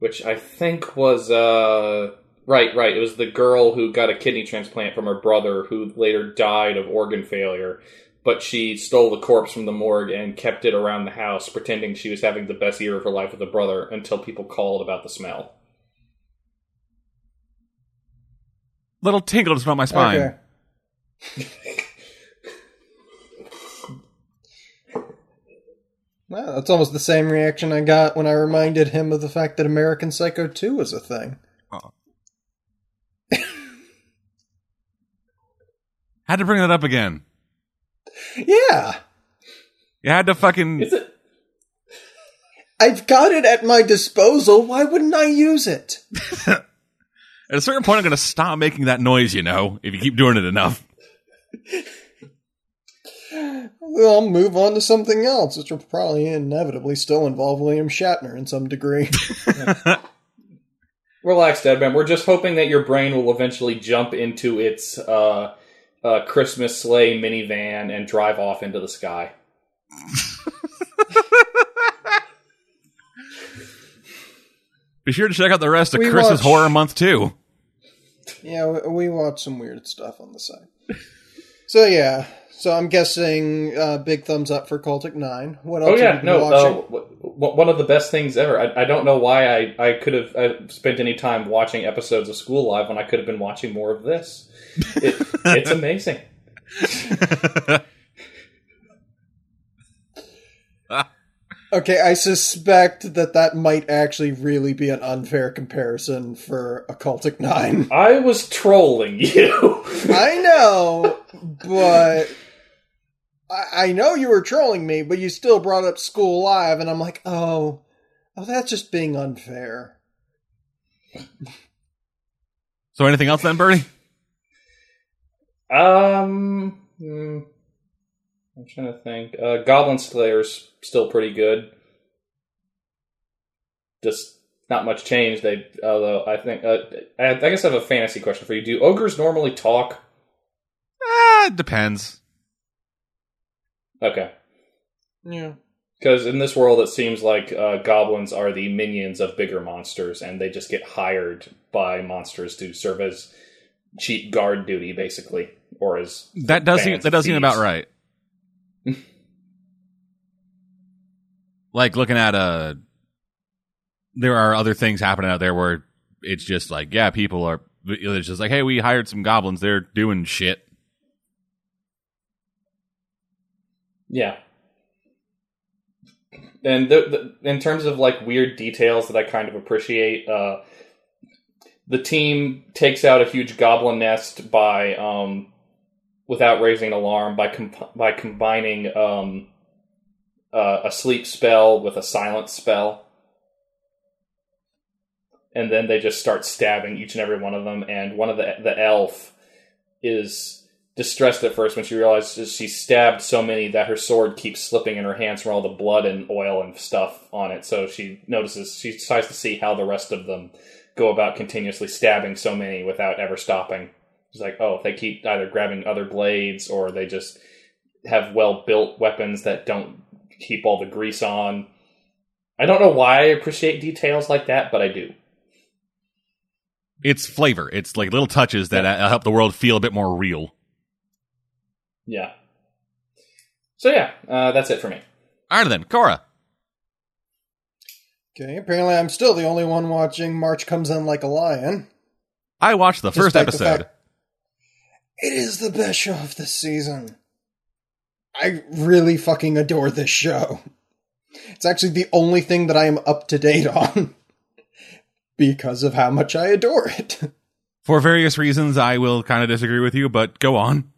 Which I think was uh right, right. It was the girl who got a kidney transplant from her brother who later died of organ failure but she stole the corpse from the morgue and kept it around the house, pretending she was having the best year of her life with her brother until people called about the smell. Little tingle just went my spine. Okay. Wow, that's almost the same reaction I got when I reminded him of the fact that American Psycho 2 was a thing. Oh. Had to bring that up again. Yeah, You had to fucking. Is it? I've got it at my disposal. Why wouldn't I use it? At a certain point, I'm going to stop making that noise. You know, if you keep doing it enough. Well, I'll move on to something else, which will probably inevitably still involve William Shatner in some degree. Relax, Deadman. We're just hoping that your brain will eventually jump into its uh, uh, Christmas sleigh minivan and drive off into the sky. Be sure to check out the rest of We Chris's watch- Horror Month too. yeah, we, we watch some weird stuff on the side. So yeah, so I'm guessing uh, big thumbs up for Cultic Nine. What else Oh have yeah, you been no. watching? Uh, w- w- one of the best things ever. I, I don't know why I, I could have uh, spent any time watching episodes of School Live when I could have been watching more of this. It, it's amazing. Okay, I suspect that that might actually really be an unfair comparison for Occultic Nine. I was trolling you. I know, but I, I know you were trolling me, but you still brought up School Live, and I'm like, oh, oh, that's just being unfair. So, anything else then, Bernie? um, hmm, I'm trying to think. Uh, Goblin Slayer's still pretty good. Just not much change. They, although I think, uh, I, I guess I have a fantasy question for you. Do ogres normally talk? Ah, it depends. Okay. Yeah. Because in this world, it seems like uh, goblins are the minions of bigger monsters, and they just get hired by monsters to serve as cheap guard duty, basically, or as That does seem that does seem about right. like looking at a, there are other things happening out there where it's just like, yeah, people are. It's just like, hey, we hired some goblins. They're doing shit. Yeah. And the, the, in terms of like weird details that I kind of appreciate, uh, the team takes out a huge goblin nest by um, without raising alarm by by combining um, uh, a sleep spell with a silence spell, and then they just start stabbing each and every one of them. And one of the the elf is distressed at first when she realizes she stabbed so many that her sword keeps slipping in her hands from all the blood and oil and stuff on it. So she notices, she decides to see how the rest of them go about continuously stabbing so many without ever stopping. She's like, oh, they keep either grabbing other blades or they just have well built weapons that don't keep all the grease on. I don't know why I appreciate details like that, but I do. It's flavor. It's like little touches that uh, help the world feel a bit more real. Yeah. So yeah, uh, that's it for me. All right then, Cora. Okay, apparently I'm still the only one watching March Comes In Like a Lion. I watched the first despite the episode. fact- It is the best show of the season. I really fucking adore this show. It's actually the only thing that I am up to date on because of how much I adore it. For various reasons, I will kind of disagree with you, but go on.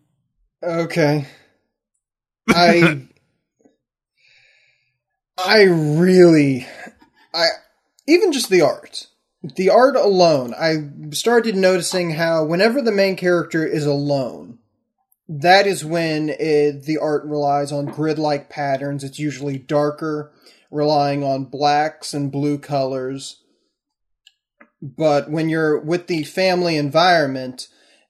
Okay. I I really I even just the art. The art alone, I started noticing how whenever the main character is alone, that is when it, the art relies on grid-like patterns. It's usually darker, relying on blacks and blue colors. But when you're with the family environment,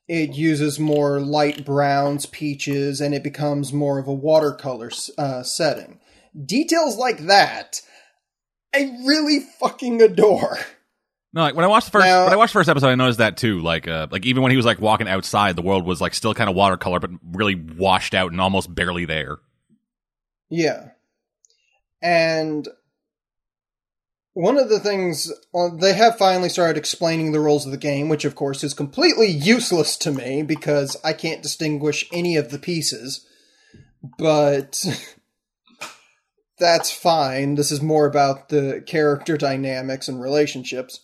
it uses more light browns, peaches, and it becomes more of a watercolor uh, setting. Details like that, I really fucking adore. No, like when I watched the first Now- when I watched the first episode, I noticed that too. Like, uh, like even when he was like walking outside, the world was like still kind of watercolor, but really washed out and almost barely there. Yeah. And one of the things well, they have finally started explaining the rules of the game, which of course is completely useless to me because I can't distinguish any of the pieces. But that's fine. This is more about the character dynamics and relationships.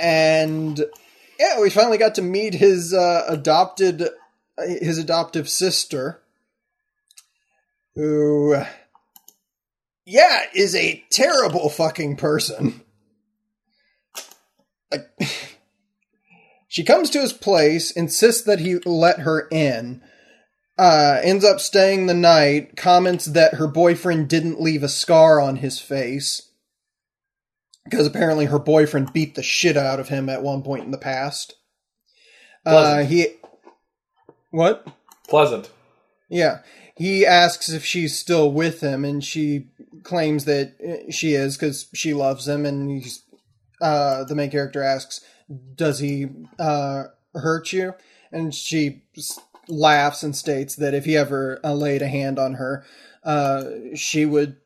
And yeah, we finally got to meet his uh, adopted his adoptive sister who yeah is a terrible fucking person like she comes to his place insists that he let her in uh ends up staying the night comments that her boyfriend didn't leave a scar on his face because apparently her boyfriend beat the shit out of him at one point in the past uh he what Pleasant. yeah. He asks if she's still with him, and she claims that uh, she is because she loves him. And he's, uh, the main character asks, Does he uh, hurt you? And she laughs and states that if he ever uh, laid a hand on her, uh, she would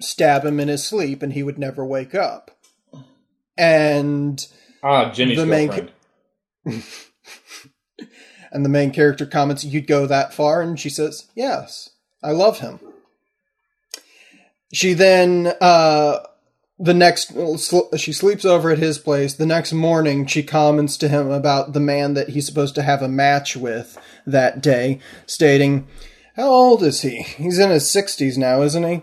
stab him in his sleep and he would never wake up. And Ah, Jimmy's The main girlfriend. And the main character comments, You'd go that far? And she says, Yes, I love him. She then, uh, the next, she sleeps over at his place. The next morning, she comments to him about the man that he's supposed to have a match with that day, stating, How old is he? He's in his 60s now, isn't he?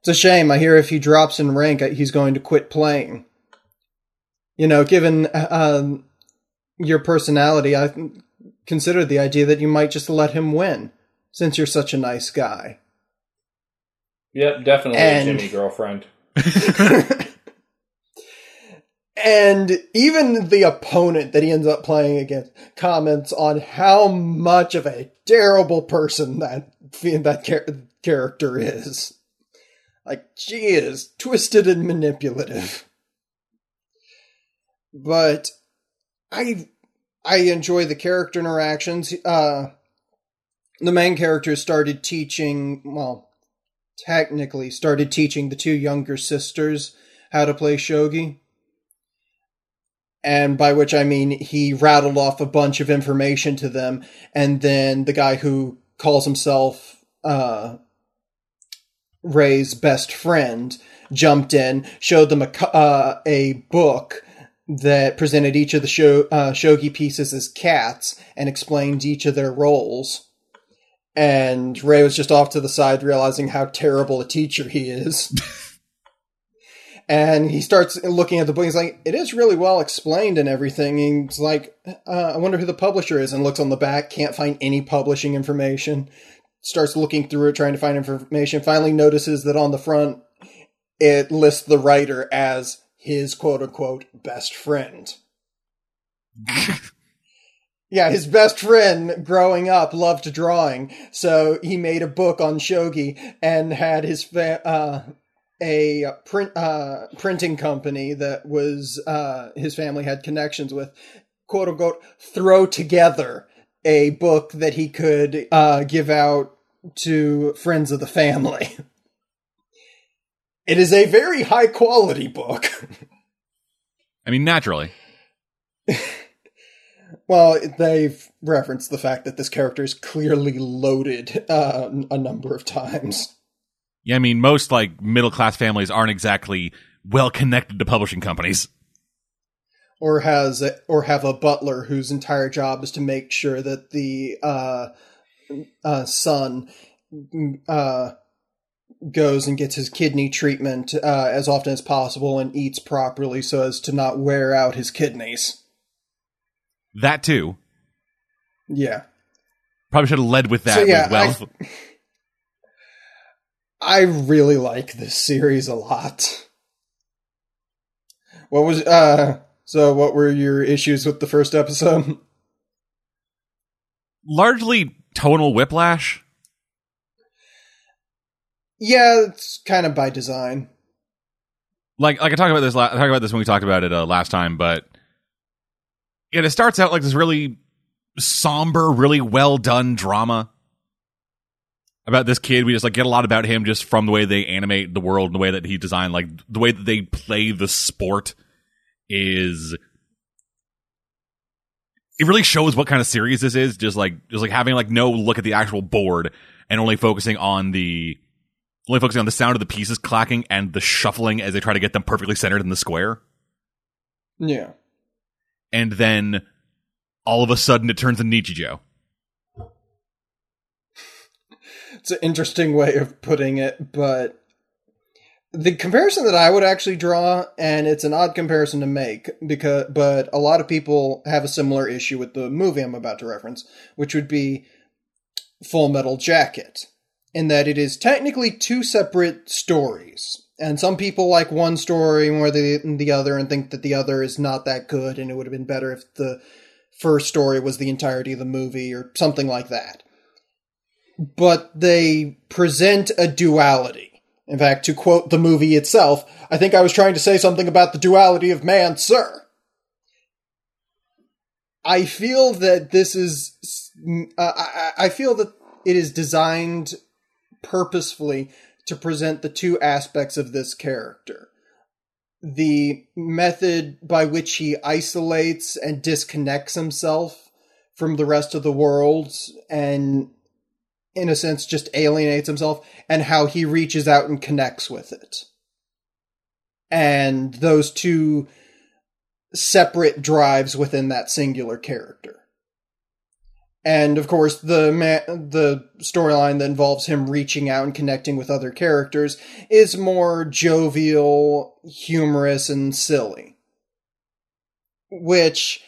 It's a shame. I hear if he drops in rank, he's going to quit playing. You know, given um, your personality, I consider the idea that you might just let him win, since you're such a nice guy. Yep, definitely And- a Jimmy girlfriend. And even the opponent that he ends up playing against comments on how much of a terrible person that that char- character is. Like she is twisted and manipulative. But I I enjoy the character interactions. Uh the main character started teaching, well, technically started teaching the two younger sisters how to play shogi. And by which I mean he rattled off a bunch of information to them, and then the guy who calls himself uh, Ray's best friend jumped in, showed them a uh, a book that presented each of the uh, shogi pieces as cats and explained each of their roles. And Ray was just off to the side, realizing how terrible a teacher he is. And he starts looking at the book. He's like, "It is really well explained and everything." he's like, uh, "I wonder who the publisher is." And looks on the back, can't find any publishing information. Starts looking through it, trying to find information. Finally, notices that on the front it lists the writer as his quote unquote best friend. yeah, his best friend growing up loved drawing, so he made a book on shogi and had his fa- uh, a print uh, printing company that was uh, his family had connections with, quote unquote, throw together a book that he could uh, give out to friends of the family. It is a very high quality book. I mean, naturally. well, they've referenced the fact that this character is clearly loaded uh, a number of times. Yeah, I mean, most like middle class families aren't exactly well connected to publishing companies. Or has a, or have a butler whose entire job is to make sure that the uh, uh, son uh, goes and gets his kidney treatment uh, as often as possible and eats properly so as to not wear out his kidneys. That too. Yeah. Probably should have led with that so, yeah, as well. I, I really like this series a lot. What was uh so what were your issues with the first episode? Largely tonal whiplash. Yeah, it's kind of by design. Like, like I talked about this. I talked about this when we talked about it uh, last time, but yeah, it starts out like this really somber, really well done drama about this kid. We just like get a lot about him just from the way they animate the world, and the way that he designed, like the way that they play the sport is. It really shows what kind of series this is. Just like, just like having like no look at the actual board and only focusing on the only focusing on the sound of the pieces clacking and the shuffling as they try to get them perfectly centered in the square. Yeah. And then all of a sudden it turns into Nichijou. It's an interesting way of putting it, but the comparison that I would actually draw, and it's an odd comparison to make, because but a lot of people have a similar issue with the movie I'm about to reference, which would be Full Metal Jacket in that it is technically two separate stories. And some people like one story more than the other and think that the other is not that good and it would have been better if the first story was the entirety of the movie or something like that. But they present a duality. In fact, to quote the movie itself, I think I was trying to say something about the duality of man, sir. I feel that this is. Uh, I, I feel that it is designed purposefully to present the two aspects of this character. The method by which he isolates and disconnects himself from the rest of the world and in a sense just alienates himself and how he reaches out and connects with it. And those two separate drives within that singular character and of course the ma- the storyline that involves him reaching out and connecting with other characters is more jovial, humorous, and silly. Which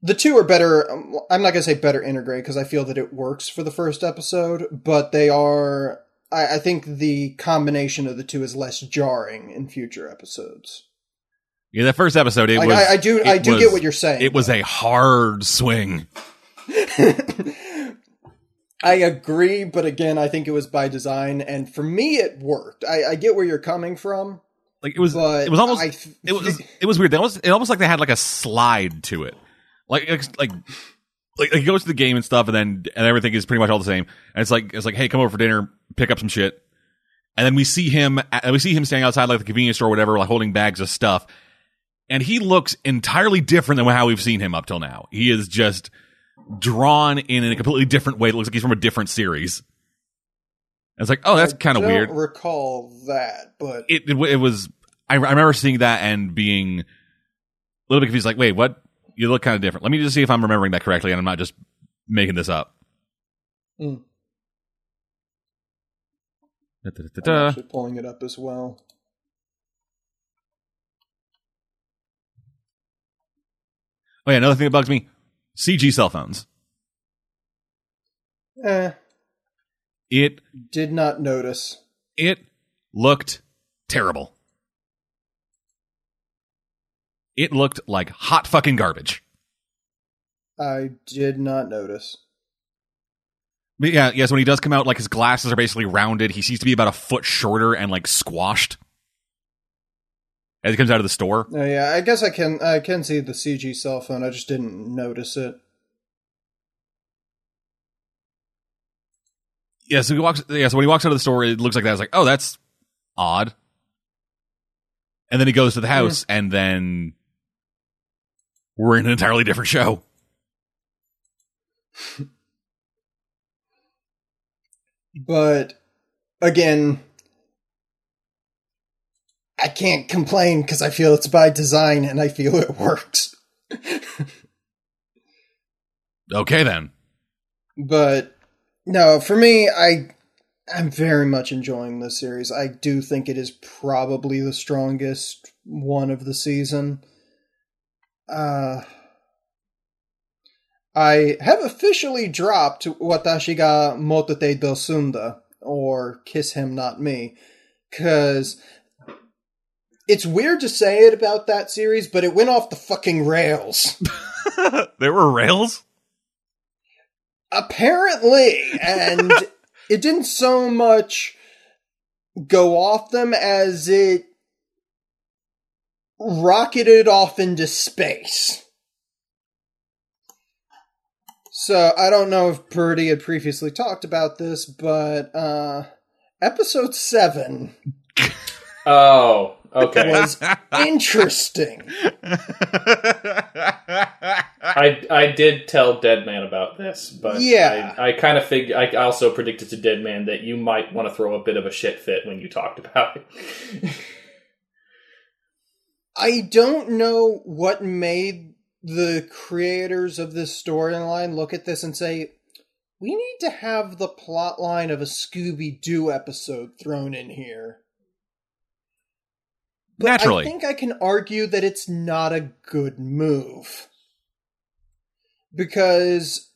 the two are better. I'm not gonna say better integrated because I feel that it works for the first episode, but they are. I, I think the combination of the two is less jarring in future episodes. Yeah, the first episode, it like, was. I, I do. I do was, get what you're saying. It was a hard swing. I agree, but again, I think it was by design, and for me, it worked. I, I get where you're coming from. Like it was, it was almost, th- it was, it was weird. It almost, it almost like they had like a slide to it, like, like, like, like he goes to the game and stuff, and then and everything is pretty much all the same. And it's like, it's like, hey, come over for dinner, pick up some shit, and then we see him, and we see him standing outside like the convenience store, or whatever, like holding bags of stuff, and he looks entirely different than how we've seen him up till now. He is just drawn in in a completely different way. It looks like he's from a different series. And it's like, oh, that's kind of weird. Recall that, but it it, it was. I, I, remember seeing that and being a little bit confused. Like, wait, what? You look kind of different. Let me just see if I'm remembering that correctly, and I'm not just making this up. Mm. Da, da, da, I'm actually pulling it up as well. Oh yeah, another thing that bugs me: CG cell phones. Eh. It did not notice. It looked terrible. It looked like hot fucking garbage. I did not notice. But yeah, yes, when he does come out, like his glasses are basically rounded. He seems to be about a foot shorter and like squashed as he comes out of the store. Oh yeah, I guess I can I can see the CG cell phone. I just didn't notice it. Yeah, so he walks. Yeah, so when he walks out of the store, it looks like that. I was like, oh, that's odd. And then he goes to the house, and then we're in an entirely different show. but again, I can't complain because I feel it's by design and I feel it works. okay, then. But no, for me, I I'm very much enjoying this series. I do think it is probably the strongest one of the season. Uh I have officially dropped Watashi ga Motete Dousunda, or Kiss Him Not Me, because it's weird to say it about that series, but it went off the fucking rails. there were rails? Apparently. And it didn't so much go off them as it rocketed off into space. So I don't know if Purdy had previously talked about this, but uh episode seven. Oh, okay. Was interesting. I I did tell Deadman about this, but yeah, I, I kind of figured. I also predicted to Deadman that you might want to throw a bit of a shit fit when you talked about it. I don't know what made the creators of this storyline look at this and say, we need to have the plot line of a Scooby Doo episode thrown in here. But Naturally. I think I can argue that it's not a good move. Because,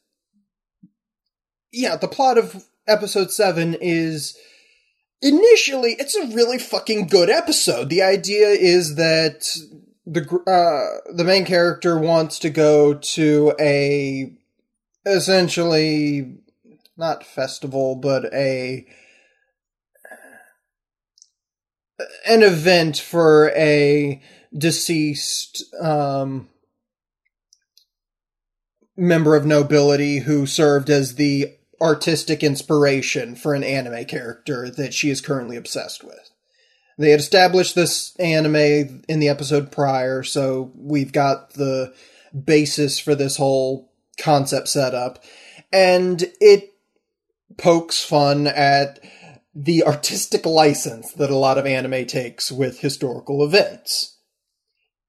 yeah, the plot of episode 7 is initially it's a really fucking good episode. The idea is that the uh, the main character wants to go to a essentially not festival but a an event for a deceased um, member of nobility who served as the artistic inspiration for an anime character that she is currently obsessed with. They had established this anime in the episode prior, so we've got the basis for this whole concept setup. And it pokes fun at the artistic license that a lot of anime takes with historical events.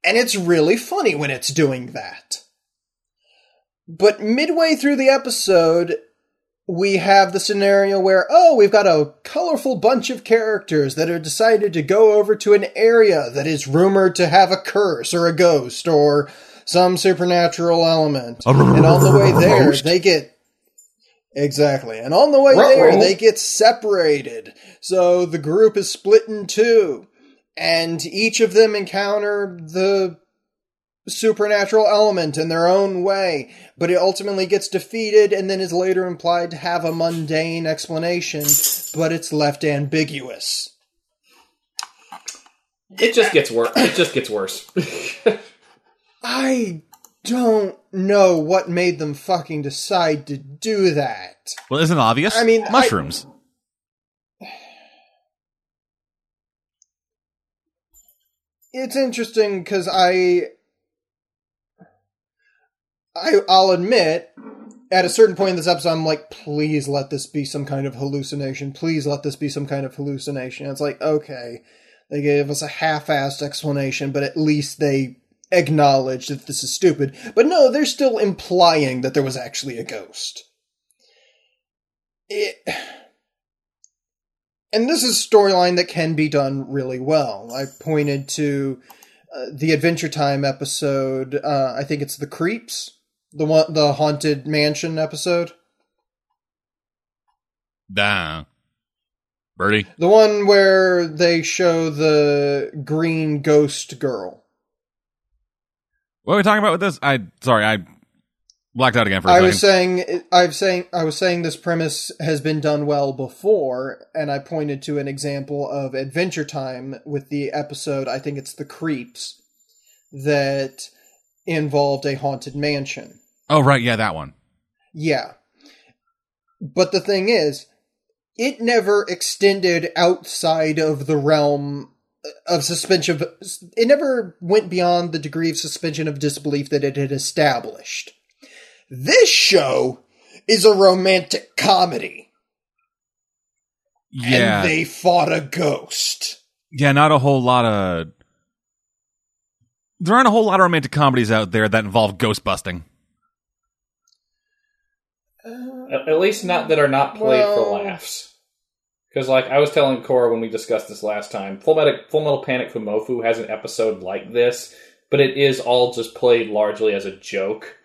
And it's really funny when it's doing that. But midway through the episode, we have the scenario where, oh, we've got a colorful bunch of characters that have decided to go over to an area that is rumored to have a curse or a ghost or some supernatural element. and on the way there, they get. Exactly. And on the way there, they get separated. So the group is split in two. And each of them encounter the supernatural element in their own way, but it ultimately gets defeated and then is later implied to have a mundane explanation, but it's left ambiguous. It just gets worse. It just gets worse. I don't know what made them fucking decide to do that. Well, isn't it obvious? I mean, mushrooms. I, it's interesting because I I, I'll admit, at a certain point in this episode, I'm like, please let this be some kind of hallucination. Please let this be some kind of hallucination. And it's like, okay, they gave us a half-assed explanation, but at least they acknowledge that this is stupid. But no, they're still implying that there was actually a ghost. It... And this is a storyline that can be done really well. I pointed to uh, the Adventure Time episode. Uh, I think it's the Creeps, the one, the haunted mansion episode. Damn. Birdie. The one where they show the green ghost girl. What are we talking about with this? I sorry, I blacked out again for a I second. was saying I've saying I was saying this premise has been done well before, and I pointed to an example of Adventure Time with the episode, I think it's The Creeps, that involved a haunted mansion. oh right, yeah, that one. Yeah. But the thing is, it never extended outside of the realm of suspension of it never went beyond the degree of suspension of disbelief that it had established. This show is a romantic comedy. Yeah, And they fought a ghost. yeah, not a whole lot of. There aren't a whole lot of romantic comedies out there that involve ghost busting. At, at least not that are not played for laughs. Because, like I was telling Cora when we discussed this last time, Full Metal, Full Metal Panic Fumoffu has an episode like this, but it is all just played largely as a joke.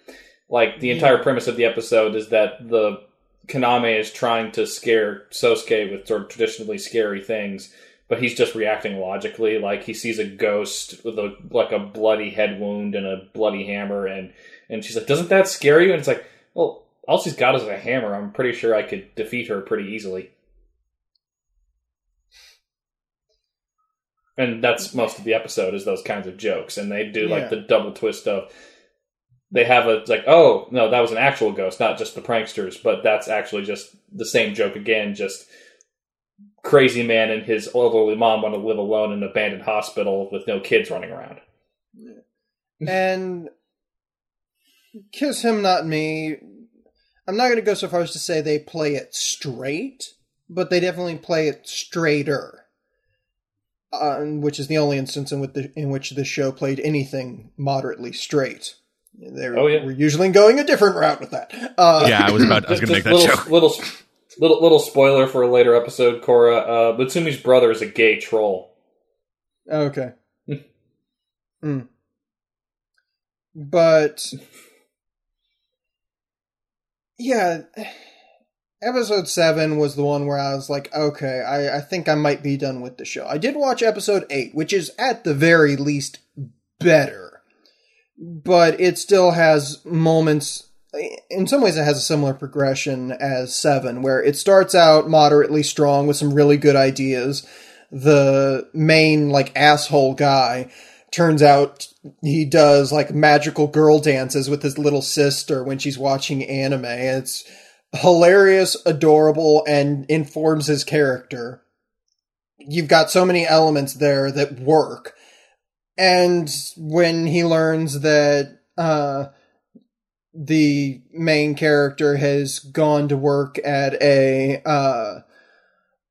Like the entire premise of the episode is that the Kaname is trying to scare Sosuke with sort of traditionally scary things, but he's just reacting logically. Like he sees a ghost with a like a bloody head wound and a bloody hammer, and and she's like, "Doesn't that scare you?" And it's like, "Well, all she's got is a hammer. I'm pretty sure I could defeat her pretty easily." And that's most of the episode is those kinds of jokes, and they do like Yeah. the double twist of they have a like oh no that was an actual ghost not just the pranksters but that's actually just the same joke again just crazy man and his elderly mom want to live alone in an abandoned hospital with no kids running around. And kiss him not me i'm not going to go so far as to say they play it straight but they definitely play it straighter uh, which is the only instance in, with the, in which the show played anything moderately straight they were, Oh, yeah. were usually going a different route with that uh, Yeah, I was about. I was going to make that little, joke. little little little spoiler for a later episode Cora uh, Mitsumi's brother is a gay troll Okay. mm. But yeah, episode seven was the one where I was like, okay, I, I think I might be done with the show. I did watch episode eight, which is at the very least better, but it still has moments. In some ways, it has a similar progression as seven, where it starts out moderately strong with some really good ideas the main like asshole guy turns out he does like magical girl dances with his little sister when she's watching anime. It's hilarious, adorable, and informs his character. You've got so many elements there that work. And when he learns that uh the main character has gone to work at a uh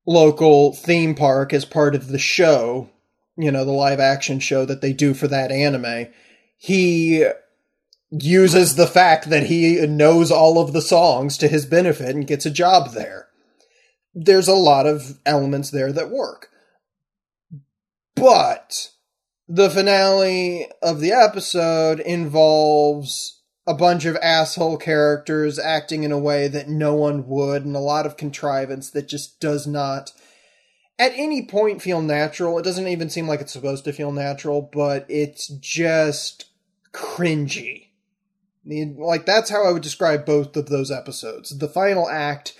local theme park as part of the show, you know, the live action show that they do for that anime, he uses the fact that he knows all of the songs to his benefit and gets a job there. There's a lot of elements there that work. But the finale of the episode involves a bunch of asshole characters acting in a way that no one would, and a lot of contrivance that just does not, at any point, feel natural. It doesn't even seem like it's supposed to feel natural, but it's just cringy. Like, that's how I would describe both of those episodes. The final act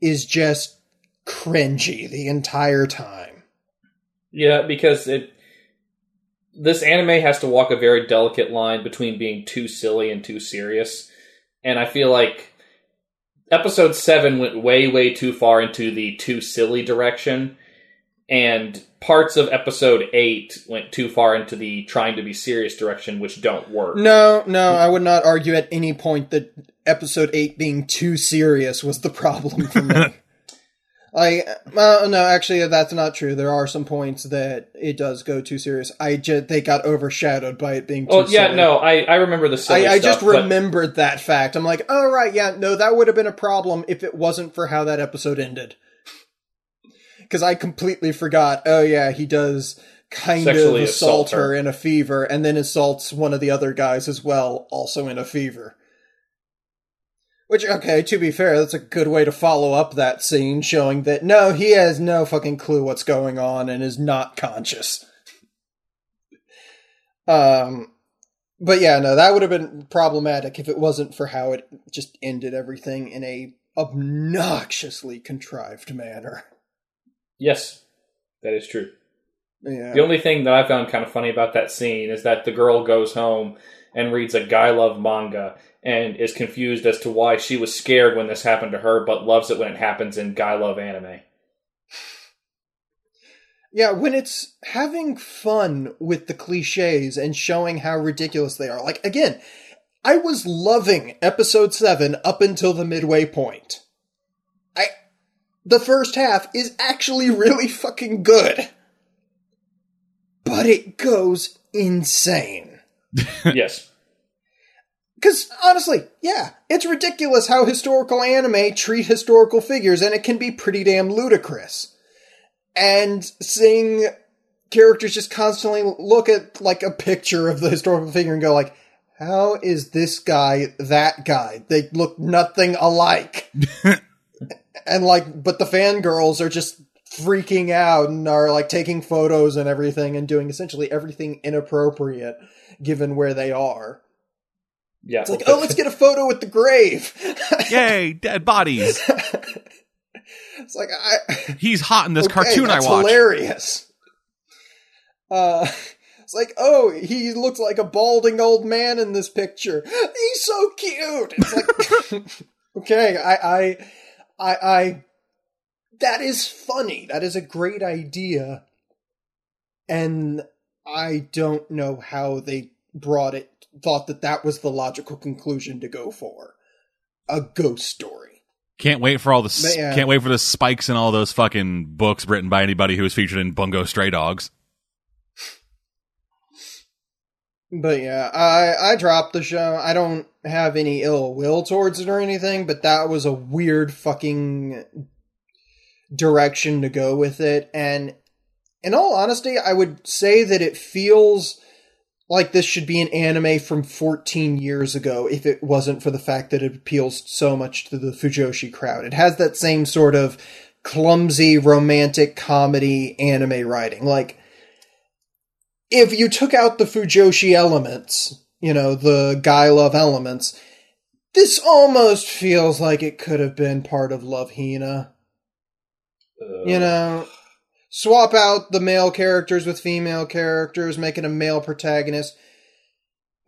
is just cringy the entire time. Yeah, because it this anime has to walk a very delicate line between being too silly and too serious. And I feel like episode 7 went way way too far into the too silly direction and parts of episode 8 went too far into the trying to be serious direction which don't work. No, no, I would not argue at any point that episode 8 being too serious was the problem for me. Like, well, no, actually, that's not true. There are some points that it does go too serious. I just they got overshadowed by it being too. Oh yeah, silly. no, I, I remember the silly I, I stuff, just but- remembered that fact. I'm like, oh right, yeah, no, that would have been a problem if it wasn't for how that episode ended. Because I completely forgot. Oh yeah, he does kind of assault her in a fever and then assaults one of the other guys as well, also in a fever. Which, okay, to be fair, that's a good way to follow up that scene, showing that no, he has no fucking clue what's going on and is not conscious. Um, but yeah, no, that would have been problematic if it wasn't for how it just ended everything in a obnoxiously contrived manner. Yes, that is true. Yeah. The only thing that I found kind of funny about that scene is that the girl goes home and reads a Guy Love manga and is confused as to why she was scared when this happened to her, but loves it when it happens in Guy Love anime. Yeah, when it's having fun with the cliches and showing how ridiculous they are. Like, again, I was loving episode 7 up until the midway point. The first half is actually really fucking good. But it goes insane. yes. Because honestly, yeah, it's ridiculous how historical anime treat historical figures, and it can be pretty damn ludicrous and seeing characters just constantly look at like a picture of the historical figure and go like how is this guy that guy they look nothing alike and like but the fangirls are just freaking out and are like taking photos and everything and doing essentially everything inappropriate given where they are yeah it's like oh let's get a photo with the grave yay dead bodies it's like I. He's hot in this okay, cartoon I watch. Hilarious. Uh, it's like, oh, he looks like a balding old man in this picture. He's so cute. It's like, okay, I, I, I, I. That is funny. That is a great idea, and I don't know how they brought it. Thought that that was the logical conclusion to go for a ghost story. Can't wait for all the yeah. can't wait for the spikes in all those fucking books written by anybody who was featured in Bungo Stray Dogs. But yeah, I I dropped the show. I don't have any ill will towards it or anything, but that was a weird fucking direction to go with it. And in all honesty, I would say that it feels like this should be an anime from 14 years ago if it wasn't for the fact that it appeals so much to the Fujoshi crowd. It has that same sort of clumsy romantic comedy anime writing. Like, if you took out the Fujoshi elements, you know, the guy love elements, this almost feels like it could have been part of Love Hina. Uh, you know, swap out the male characters with female characters, make it a male protagonist,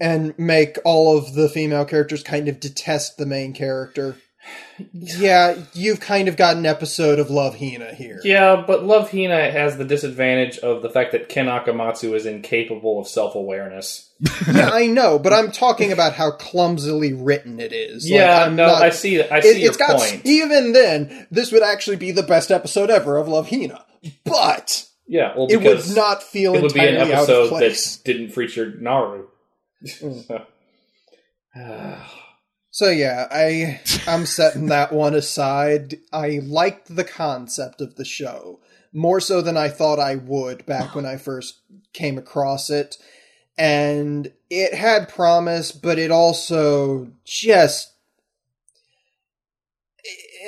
and make all of the female characters kind of detest the main character. Yeah, you've kind of got an episode of Love Hina here. Yeah, but Love Hina has the disadvantage of the fact that Ken Akamatsu is incapable of self awareness. yeah, I know, but I'm talking about how clumsily written it is. Yeah, like, no, not, I see. I see it, your got, point. Even then, this would actually be the best episode ever of Love Hina but yeah, well, it would not feel it would be an episode that didn't feature Naru. Mm. so. so yeah, I I'm setting that one aside. I liked the concept of the show more so than I thought I would back when I first came across it. And it had promise, but it also just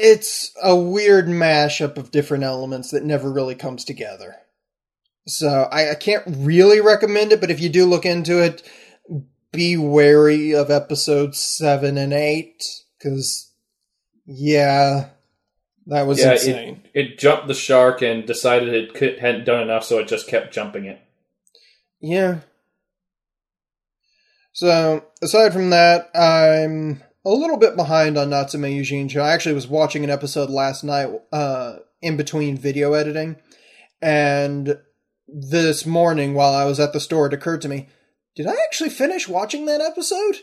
it's a weird mashup of different elements that never really comes together. So I, I, can't really recommend it, but if you do look into it, be wary of episodes seven and eight because, yeah, that was yeah, insane. It, it, jumped the shark and decided it could, hadn't done enough, so it just kept jumping it. Yeah. So aside from that, I'm a little bit behind on Natsume Yuujincho. I actually was watching an episode last night uh, in between video editing, and this morning while I was at the store, it occurred to me, did I actually finish watching that episode?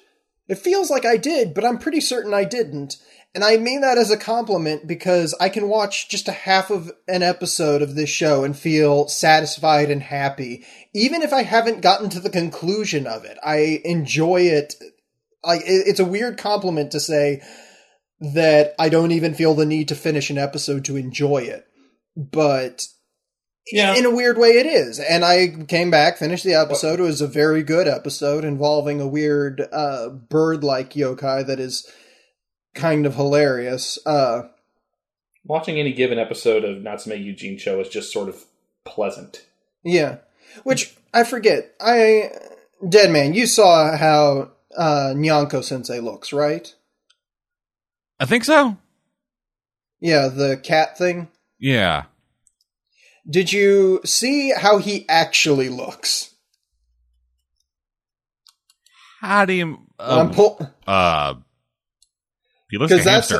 It feels like I did, but I'm pretty certain I didn't. And I mean that as a compliment because I can watch just a half of an episode of this show and feel satisfied and happy, even if I haven't gotten to the conclusion of it. I enjoy it like it's a weird compliment to say that I don't even feel the need to finish an episode to enjoy it. But yeah. in a weird way, it is. And I came back, finished the episode. It was a very good episode involving a weird uh, bird-like yokai that is kind of hilarious. Uh, Watching any given episode of Natsume Yuujincho is just sort of pleasant. Yeah, which I forget. I Dead Man, you saw how uh, Nyanko Sensei looks, right? I think so. Yeah, the cat thing. Yeah. Did you see how he actually looks? How do you? Um, pull- uh, he looks like a that's.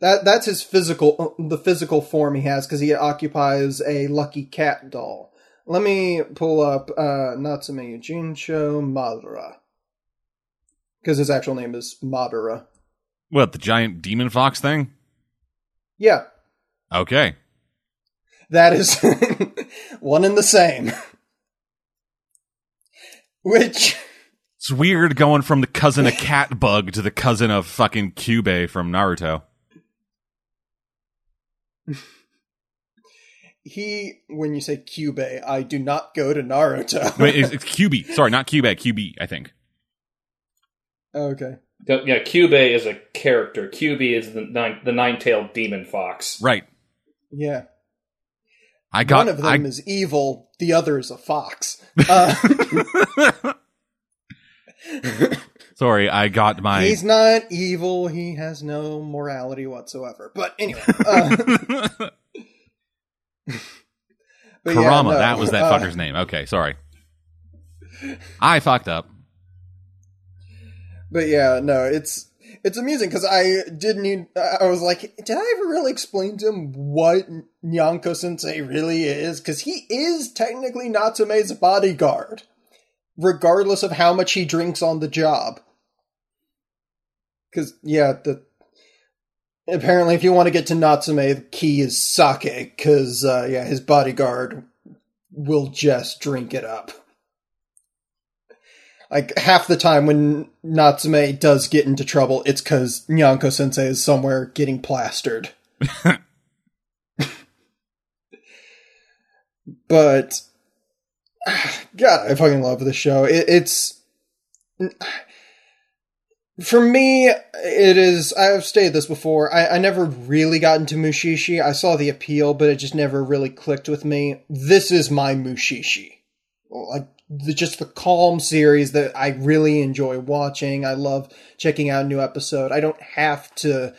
That that's his physical, the physical form he has because he occupies a lucky cat doll. Let me pull up uh, Natsume Yuujincho Madara because his actual name is Madara. What the giant demon fox thing? Yeah. Okay. That is one and the same. Which it's weird going from the cousin of cat bug to the cousin of fucking Kyubey from Naruto. he when you say Kyubey, I do not go to Naruto. Wait, it's, it's QB. Sorry, not Kyubey, QB, I think. Oh, okay. Yeah, Kyubey is a character. QB is the nine, the nine-tailed demon fox. Right. Yeah. I got one of them I, is evil. The other is a fox. Uh, Sorry, I got my. He's not evil. He has no morality whatsoever. But anyway. Uh, but Kurama, yeah, no, that was that uh, fucker's name. Okay, sorry. I fucked up. But yeah, no, it's it's amusing because I didn't. Need, I was like, did I ever really explain to him what Nyanko Sensei really is? Because he is technically Natsume's bodyguard, regardless of how much he drinks on the job. Because yeah, the apparently if you want to get to Natsume, the key is sake. Because uh, yeah, his bodyguard will just drink it up like half the time when Natsume does get into trouble, it's because Nyanko Sensei is somewhere getting plastered. but God, I fucking love this show. It, it's for me. It is. I've stated this before. I, I never really got into Mushishi. I saw the appeal, but it just never really clicked with me. This is my Mushishi. Like the, just the calm series that I really enjoy watching. I love checking out a new episode. I don't have to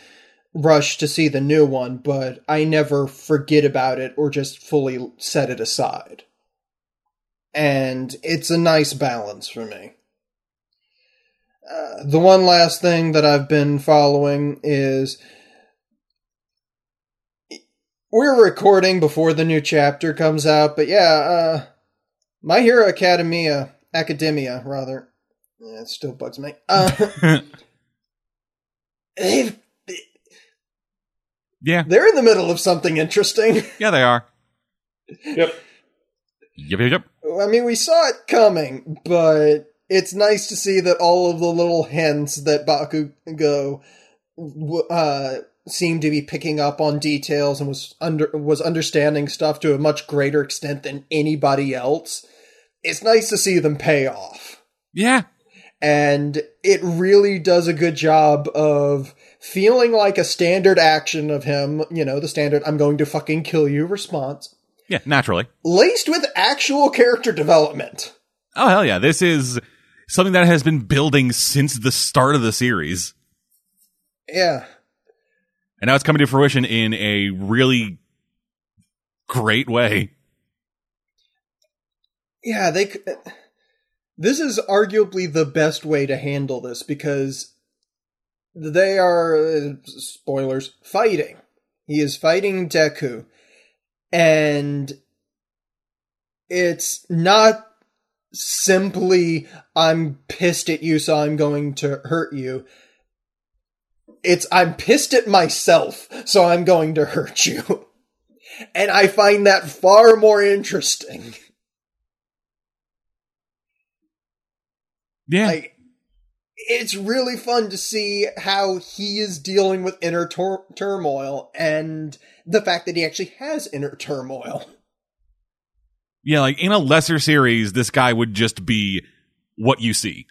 rush to see the new one, but I never forget about it or just fully set it aside. And it's a nice balance for me. Uh, the one last thing that I've been following is we're recording before the new chapter comes out, but yeah, uh, my Hero Academia, Academia, rather. Yeah, it still bugs me. Uh, they've, yeah. They're in the middle of something interesting. Yeah, they are. Yep. Yep, yep, yep. I mean, we saw it coming, but it's nice to see that all of the little hints that Bakugo uh, seemed to be picking up on details and was under was understanding stuff to a much greater extent than anybody else it's nice to see them pay off. Yeah. And it really does a good job of feeling like a standard action of him, you know, the standard I'm going to fucking kill you response. Yeah, naturally. Laced with actual character development. Oh hell yeah. This is something that has been building since the start of the series. Yeah. And now it's coming to fruition in a really great way yeah, they. This is arguably the best way to handle this because they are spoilers fighting. He is fighting Deku, and it's not simply I'm pissed at you, so I'm going to hurt you. It's I'm pissed at myself, so I'm going to hurt you. And I find that far more interesting. Yeah. Like, it's really fun to see how he is dealing with inner turmoil and the fact that he actually has inner turmoil. Yeah, like in a lesser series, this guy would just be what you see.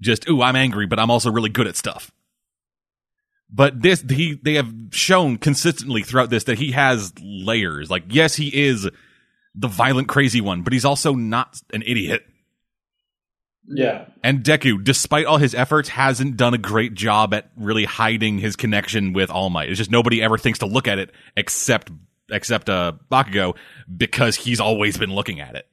Just, ooh, I'm angry, but I'm also really good at stuff. But this, he, they have shown consistently throughout this that he has layers. Like, yes, he is the violent, crazy one, but he's also not an idiot. Yeah. And Deku, despite all his efforts, hasn't done a great job at really hiding his connection with All Might. It's just nobody ever thinks to look at it except except uh Bakugo because he's always been looking at it.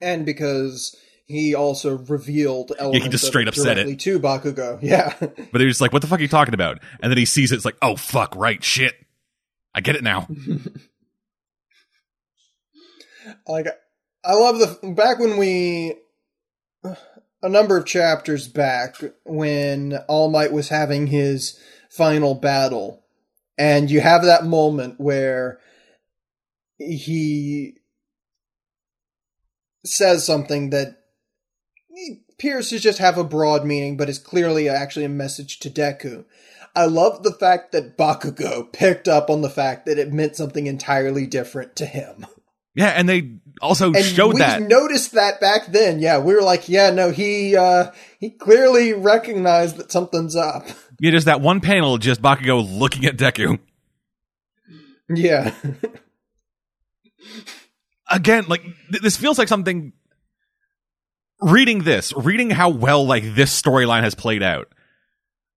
And because he also revealed elements yeah, he just straight up said it to Bakugo. Yeah. but they're like, what the fuck are you talking about? And then he sees it, it's like, oh fuck, right, shit. I get it now. like I love the back when we a number of chapters back when All Might was having his final battle, and you have that moment where he says something that appears to just have a broad meaning, but is clearly actually a message to Deku. I love the fact that Bakugo picked up on the fact that it meant something entirely different to him. Yeah, and they also and showed we that. noticed that back then. Yeah, we were like, yeah, no, he uh he clearly recognized that something's up. Yeah, just that one panel, just Bakugo looking at Deku. Yeah. Again, like th- this feels like something. Reading this, reading how well like this storyline has played out,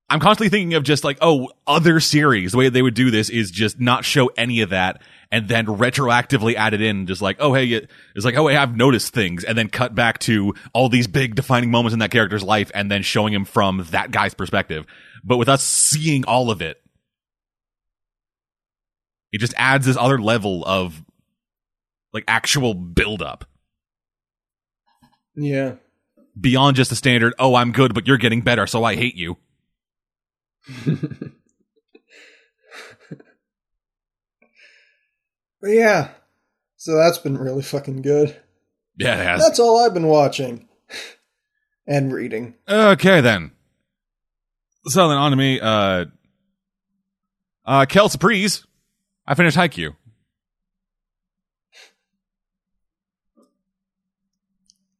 I'm constantly thinking of just like, oh, other series. The way they would do this is just not show any of that and then retroactively add it in, just like, oh hey, it's like, oh hey, I've noticed things, and then cut back to all these big defining moments in that character's life, and then showing him from that guy's perspective. But with us seeing all of it, it just adds this other level of like actual buildup. Yeah. Beyond just the standard, oh, I'm good, but you're getting better, so I hate you. But yeah, so that's been really fucking good. Yeah, it has. That's all I've been watching and reading. Okay, then. So then on to me. Uh, uh, Kel Surprise. I finished Haikyuu.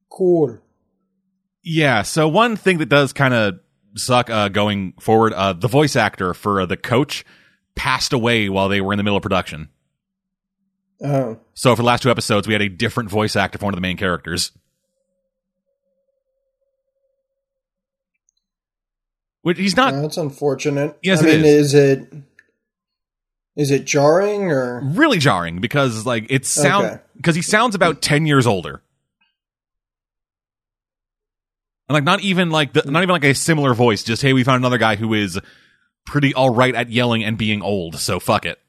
Cool. Yeah, so one thing that does kind of suck uh, going forward, uh, the voice actor for uh, the coach passed away while they were in the middle of production. Oh. So for the last two episodes, we had a different voice actor for one of the main characters. Which he's not. That's unfortunate. Yes, I it mean, is. is it is it jarring or really jarring because like it sound because okay. he sounds about ten years older, and like not even like the, not even like a similar voice. Just hey, we found another guy who is pretty all right at yelling and being old, so fuck it.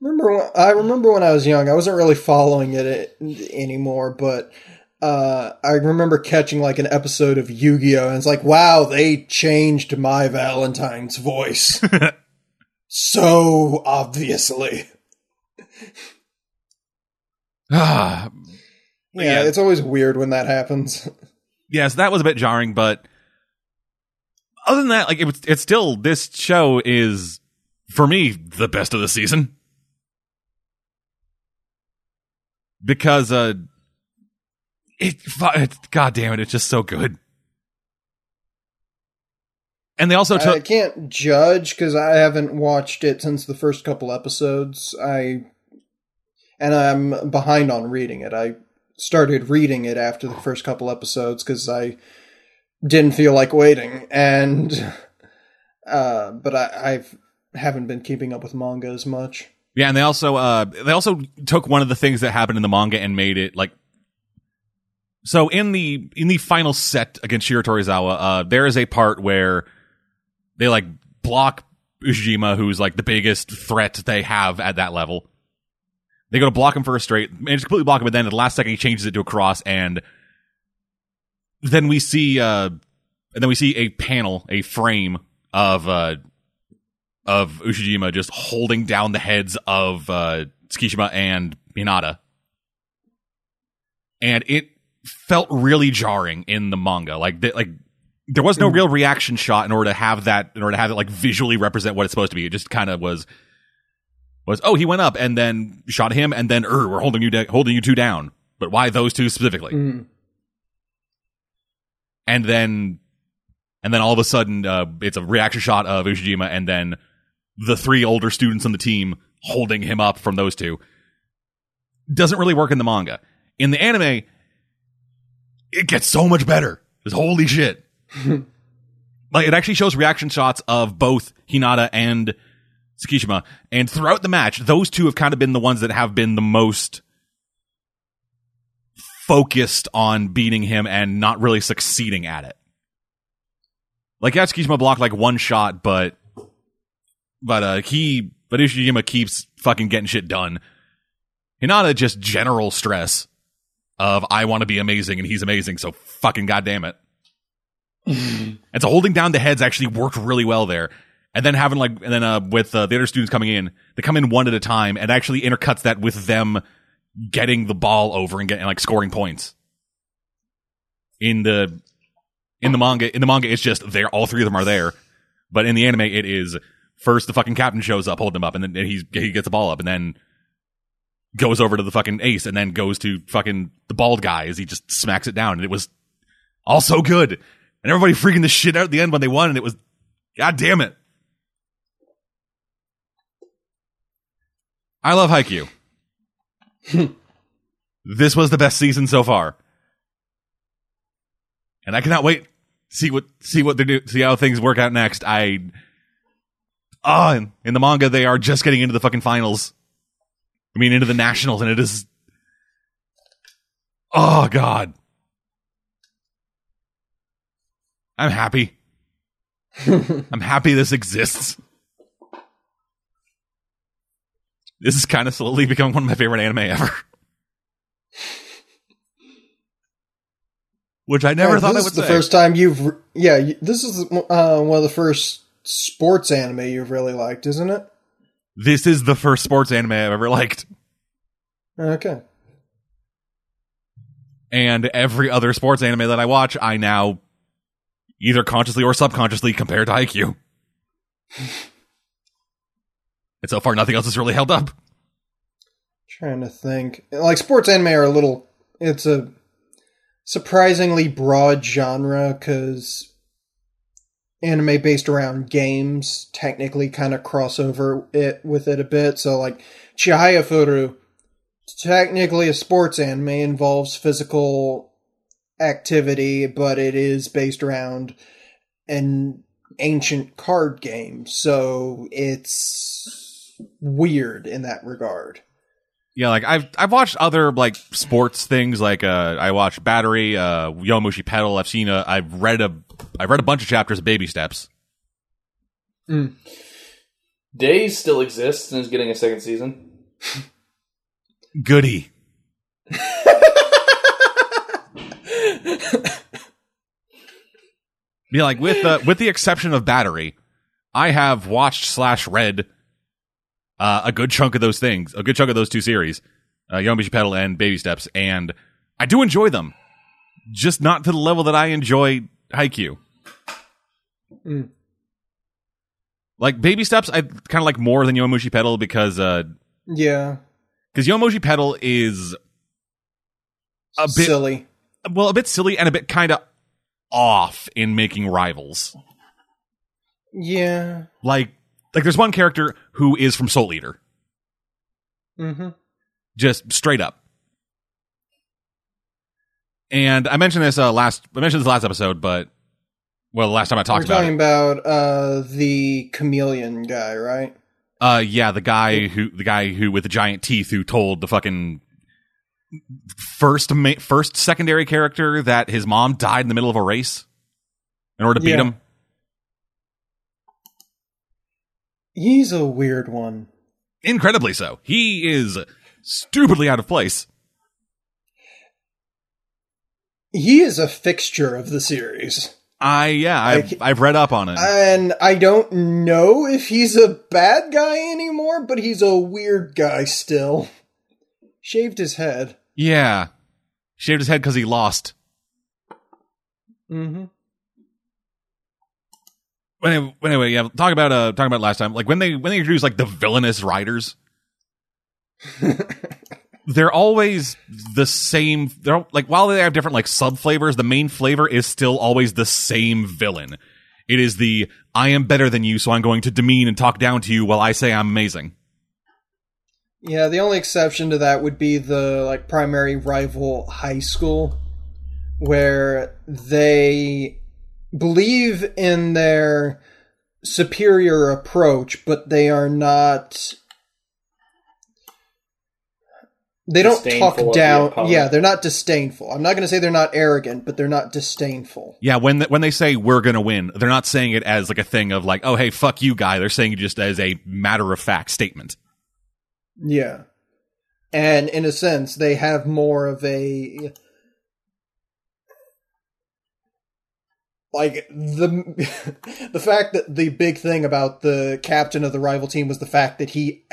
Remember, when, I remember when I was young. I wasn't really following it anymore, but uh, I remember catching like an episode of Yu Gi Oh, and it's like, wow, they changed Mai Valentine's voice so obviously. Ah, yeah, yeah, it's always weird when that happens. yeah, so that was a bit jarring, but other than that, like it was, it's still this show is for me the best of the season. because uh it, it god damn it it's just so good. And they also took I can't judge cuz I haven't watched it since the first couple episodes. I and I'm behind on reading it. I started reading it after the first couple episodes cuz I didn't feel like waiting and uh but I I've haven't been keeping up with manga as much yeah, and they also uh they also took one of the things that happened in the manga and made it like so in the in the final set against Shiratorizawa, uh there is a part where they like block Ushijima, who's like the biggest threat they have at that level. They go to block him for a straight, manage to completely block him, but then at the last second he changes it to a cross, and then we see uh and then we see a panel, a frame of uh of Ushijima just holding down the heads of uh, Tsukishima and Hinata. And it felt really jarring in the manga. Like, like there was no real reaction shot in order to have that, in order to have it like visually represent what it's supposed to be. It just kind of was. Was oh he went up and then shot him and then er, we're holding you holding you two down. But why those two specifically? Mm. And then and then all of a sudden uh, it's a reaction shot of Ushijima and then the three older students on the team holding him up from those two. Doesn't really work in the manga. In the anime, it gets so much better. It's holy shit. like it actually shows reaction shots of both Hinata and Tsukishima, and throughout the match, those two have kind of been the ones that have been the most focused on beating him and not really succeeding at it. Like yeah, Tsukishima blocked like one shot, but but uh he but Ushijima keeps fucking getting shit done. Hinata just general stress of I want to be amazing and he's amazing, so fucking goddamn it. and so holding down the heads actually worked really well there. And then having like, and then uh, with uh, the other students coming in, they come in one at a time and actually intercuts that with them getting the ball over and getting like scoring points. In the in the manga, in the manga, it's just there. All three of them are there, but in the anime, it is first the fucking captain shows up, holding him up, and then he's he gets the ball up, and then goes over to the fucking ace, and then goes to fucking the bald guy as he just smacks it down, and it was all so good, and everybody freaking the shit out at the end when they won, and it was, god damn it. I love Haikyuu. this was the best season so far. And I cannot wait see what see what they do see how things work out next. I Ah, oh, in, in the manga they are just getting into the fucking finals. I mean into the nationals and it is Oh god. I'm happy. I'm happy this exists. This is kind of slowly becoming one of my favorite anime ever. Which I never thought this I would is the say. first time you've. Yeah, this is uh, one of the first sports anime you've really liked, isn't it? this is the first sports anime I've ever liked. Okay. And every other sports anime that I watch, I now either consciously or subconsciously compare to Haikyuu. and so far, nothing else has really held up. Trying to think. Like sports anime are a little. It's a surprisingly broad genre because anime based around games technically kind of cross over it with it a bit. So like Chihaya Furu, technically a sports anime involves physical activity, but it is based around an ancient card game. So it's weird in that regard. Yeah, like I've I've watched other like sports things. Like uh, I watched Battery, uh, Yowamushi Pedal. I've seen a. I've read a. I've read a bunch of chapters of Baby Steps. Days still exists and is getting a second season. Goody. Yeah, like with uh, with the exception of Battery, I have watched slash read uh, a good chunk of those things, a good chunk of those two series, uh, Pedal and Baby Steps, and I do enjoy them, just not to the level that I enjoy Haikyuu. Mm. Like Baby Steps, I kind of like more than Yowamushi Pedal because uh, Yeah. because Yowamushi Pedal is a bit silly. well, a bit silly and a bit kind of off in making rivals. Yeah. Like, like there's one character who is from Soul Eater, Mm-hmm. just straight up. And I mentioned this uh, last. I mentioned this last episode, but well, the last time I We're talked about talking about uh, the chameleon guy, right? uh, yeah, the guy who, the guy who with the giant teeth, who told the fucking first, ma- first secondary character that his mom died in the middle of a race in order to beat him. He's a weird one. Incredibly so. He is stupidly out of place. He is a fixture of the series. I yeah, I've Like- I've read up on it. And I don't know if he's a bad guy anymore, but he's a weird guy still. Shaved his head. yeah, shaved his head because he lost. Mm-hmm. Anyway, anyway, yeah. Talk about uh, talking about last time, like when they when they introduced like the villainous riders, they're always the same. They're like while they have different like sub flavors, the main flavor is still always the same villain. It is the I am better than you, so I'm going to demean and talk down to you while I say I'm amazing. Yeah, the only exception to that would be the like primary rival high school where they believe in their superior approach, but they are not they don't talk down. Yeah, they're not disdainful. I'm not going to say they're not arrogant, but they're not disdainful. Yeah, when the, when they say we're going to win, they're not saying it as like a thing of like, oh hey, fuck you, guy. They're saying it just as a matter of fact statement. Yeah, and in a sense, they have more of a like the the fact that the big thing about the captain of the rival team was the fact that he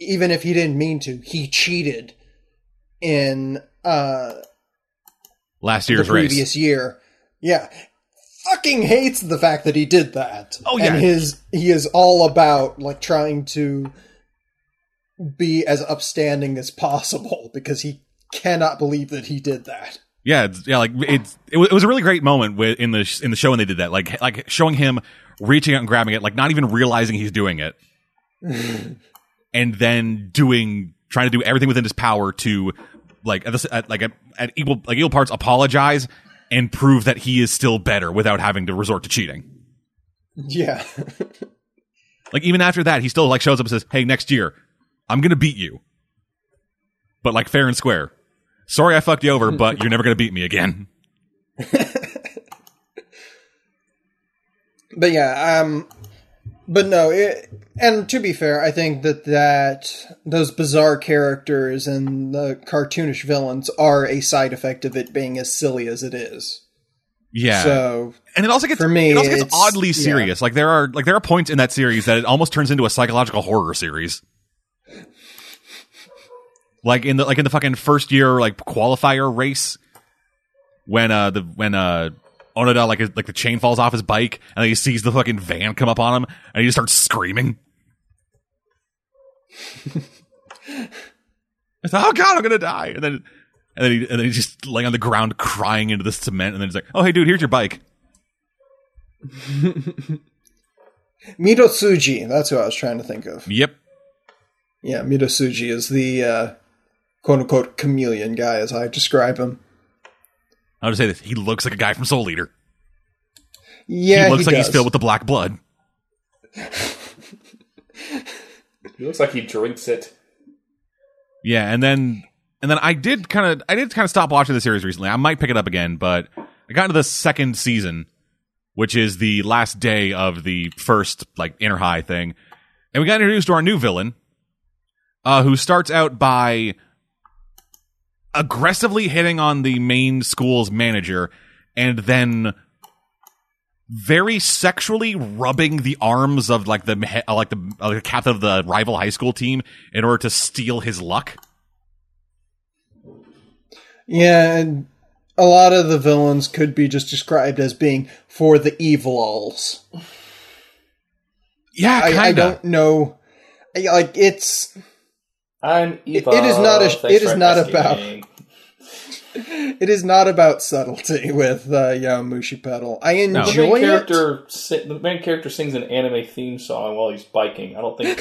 even if he didn't mean to, he cheated in uh last year's the previous race. year. Yeah. Fucking hates the fact that he did that. Oh yeah. And his he is all about like trying to be as upstanding as possible because he cannot believe that he did that. Yeah, yeah, like it's it, it was a really great moment in the in the show when they did that, like like showing him reaching out and grabbing it, like not even realizing he's doing it. and then doing trying to do everything within his power to like at, this, at like at, at equal like equal parts apologize and prove that he is still better without having to resort to cheating. Yeah. like even after that, he still like shows up and says, "Hey, next year, I'm gonna beat you." But like fair and square. Sorry, I fucked you over, but you're never gonna beat me again. but yeah, um, but no, it, and to be fair, I think that that those bizarre characters and the cartoonish villains are a side effect of it being as silly as it is. Yeah. So, and it also gets for me, it also gets oddly serious. Yeah. Like there are like there are points in that series that it almost turns into a psychological horror series. Like in the like in the fucking first year like qualifier race when uh the when uh Onoda like like the chain falls off his bike and he sees the fucking van come up on him and he just starts screaming. I thought, oh god, I'm gonna die, and then and then he and then he's just laying on the ground crying into the cement, and then he's like, oh hey dude, here's your bike. Midousuji, that's who I was trying to think of. Yep. Yeah, Midousuji is the uh, quote unquote chameleon guy, as I describe him. I'll just say this: he looks like a guy from Soul Eater. Yeah, he looks he like does. he's filled with the black blood. he looks like he drinks it. Yeah, and then and then I did kind of I did kind of stop watching the series recently. I might pick it up again, but I got into the second season, which is the last day of the first like Inter-High thing, and we got introduced to our new villain, uh, who starts out by aggressively hitting on the main school's manager and then very sexually rubbing the arms of like the uh, like the, like the captain of the rival high school team in order to steal his luck. Yeah, and a lot of the villains could be just described as being for the evils. Yeah, I, I, don't know. Like it's I'm evil. It is not. A, it is not about. Me. It is not about subtlety with uh, Yowamushi Pedal. I enjoy the main character, it. the main character sings an anime theme song while he's biking. I don't think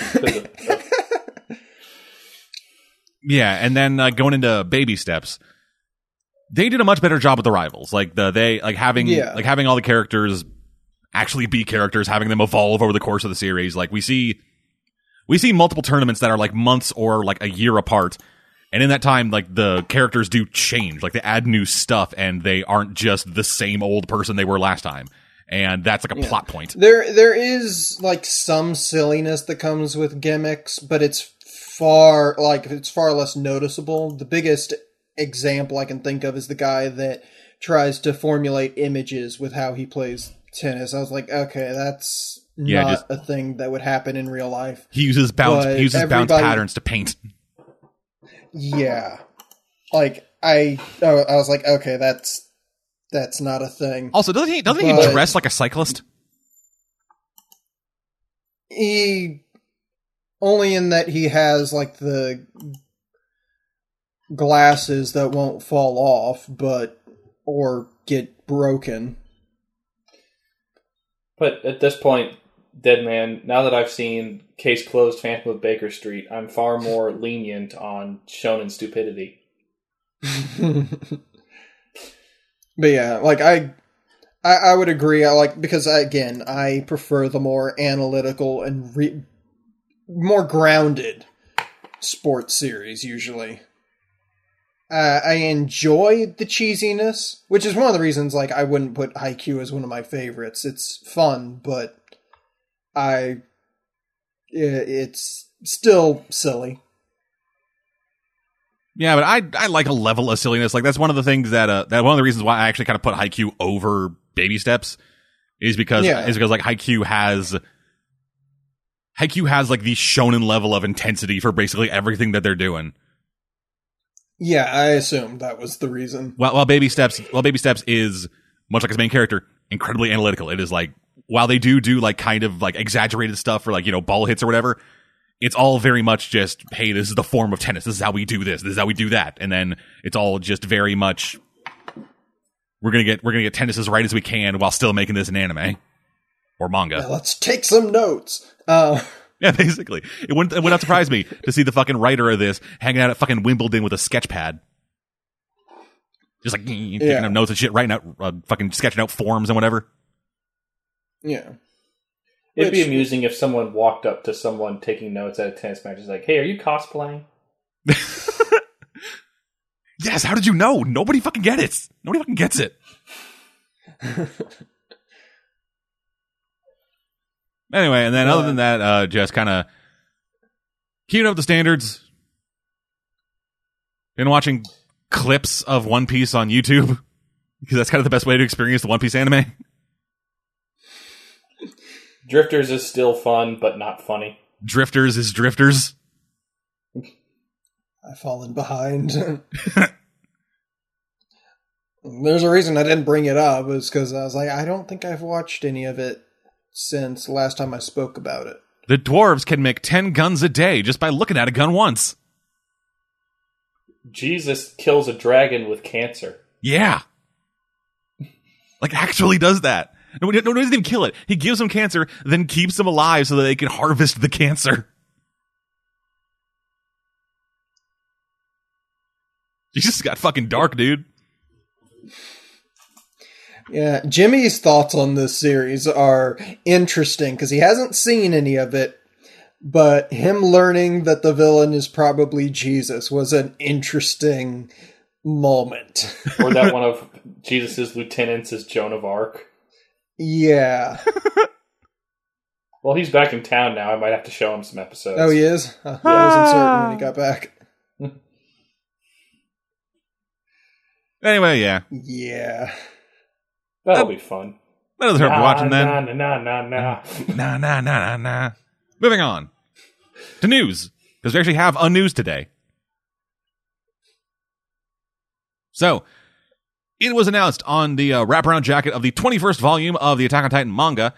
yeah, and then uh, going into baby steps, they did a much better job with the rivals. Like the they like having yeah. like having all the characters actually be characters, having them evolve over the course of the series. Like we see we see multiple tournaments that are like months or like a year apart. And in that time, like the characters do change, like they add new stuff and they aren't just the same old person they were last time. And that's like a yeah. plot point. There, there is like some silliness that comes with gimmicks, but it's far, like, it's far less noticeable. The biggest example I can think of is the guy that tries to formulate images with how he plays tennis. I was like, okay, that's yeah, not just, a thing that would happen in real life. He uses bounce he uses bounce patterns to paint. Yeah. Like I oh, I was like, okay, that's that's not a thing. Also, doesn't he doesn't but he dress like a cyclist? He Only in that he has like the glasses that won't fall off, but or get broken. But at this point, Dead Man, now that I've seen Case Closed Phantom of Baker Street, I'm far more lenient on shonen stupidity. but yeah, like I, I, I would agree. I like because again, I prefer the more analytical and re- more grounded sports series usually. Uh, I enjoy the cheesiness, which is one of the reasons like I wouldn't put Haikyuu as one of my favorites. It's fun, but I it's still silly. Yeah, but I I like a level of silliness. Like that's one of the things that uh that one of the reasons why I actually kind of put Haikyuu over Baby Steps is because yeah. is because like Haikyuu has Haikyuu has like the shonen level of intensity for basically everything that they're doing. Yeah, I assume that was the reason. Well, while Baby Steps, well, Baby Steps is much like his main character, incredibly analytical. It is like while they do do like kind of like exaggerated stuff for like you know ball hits or whatever, it's all very much just hey, this is the form of tennis. This is how we do this. This is how we do that, and then it's all just very much we're gonna get we're gonna get tennis as right as we can while still making this an anime or manga. let's take some notes. Uh, Yeah, basically. It wouldn't, it would not surprise me to see the fucking writer of this hanging out at fucking Wimbledon with a sketch pad. Just like taking yeah. up notes and shit, writing out, uh, fucking sketching out forms and whatever. Yeah. It'd Which, be amusing if someone walked up to someone taking notes at a tennis match. Is like, "Hey, are you cosplaying?" yes. How did you know? Nobody fucking get it. Nobody fucking gets it. Anyway, and then other than that, uh, just kind of keeping up the standards. Been watching clips of One Piece on YouTube because that's kind of the best way to experience the One Piece anime. Drifters is still fun, but not funny. Drifters is Drifters. I've fallen behind. There's a reason I didn't bring it up, is because I was like, I don't think I've watched any of it since last time I spoke about it. The dwarves can make 10 guns a day just by looking at a gun once. Jesus kills a dragon with cancer. Yeah. Like, actually does that. No, no, doesn't even kill it. He gives them cancer, then keeps them alive so that they can harvest the cancer. Jesus got fucking dark, dude. Yeah, Jimmy's thoughts on this series are interesting because he hasn't seen any of it, but him learning that the villain is probably Jesus was an interesting moment. or that one of Jesus's lieutenants is Joan of Arc. Yeah. well, he's back in town now. I might have to show him some episodes. Oh, he is? Uh, yeah, I was uncertain. certain when he got back. Anyway, yeah. Yeah. That'll be fun. That'll hurt nah, watching then. Nah, nah, nah, nah. nah, nah, nah, nah, nah. Moving on to news, because we actually have a news today. So, it was announced on the uh, wraparound jacket of the 21st volume of the Attack on Titan manga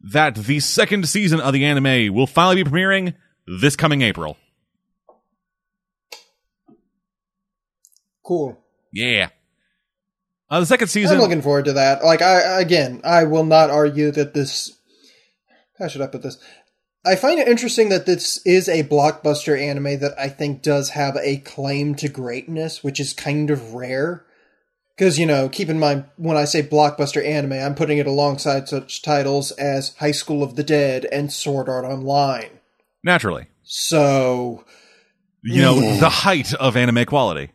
that the second season of the anime will finally be premiering this coming April. Cool. Yeah. Uh, the second season. I'm looking forward to that. Like I again, I will not argue that this. How should I put this? I find it interesting that this is a blockbuster anime that I think does have a claim to greatness, which is kind of rare. Because, you know, keep in mind, when I say blockbuster anime, I'm putting it alongside such titles as High School of the Dead and Sword Art Online. Naturally. So. You know, the height of anime quality.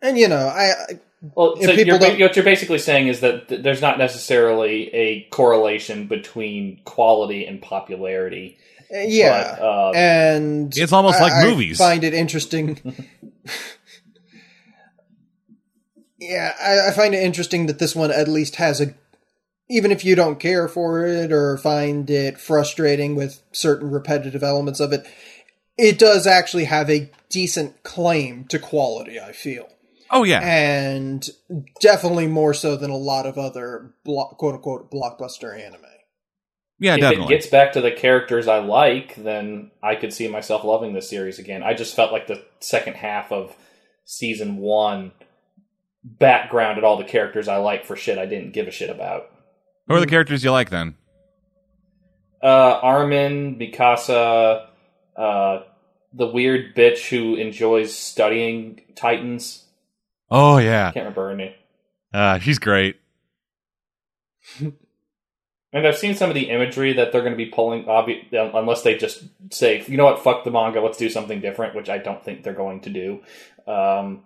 And you know, I, I well, so you're, what you're basically saying is that th- there's not necessarily a correlation between quality and popularity. Uh, yeah, but, uh, and it's almost I, like movies. I find it interesting. yeah, I, I find it interesting that this one at least has a. Even if you don't care for it or find it frustrating with certain repetitive elements of it, it does actually have a decent claim to quality. I feel. Oh yeah, and definitely more so than a lot of other block, quote unquote blockbuster anime. Yeah, definitely. if definitely. it gets back to the characters I like, then I could see myself loving this series again. I just felt like the second half of season one backgrounded all the characters I like for shit I didn't give a shit about. Who are the characters you like then? Uh, Armin, Mikasa, uh, the weird bitch who enjoys studying Titans. Oh yeah, I can't remember her name. uh, she's great. And I've seen some of the imagery that they're going to be pulling, obvi- unless they just say, you know what, fuck the manga, let's do something different, which I don't think they're going to do. Um,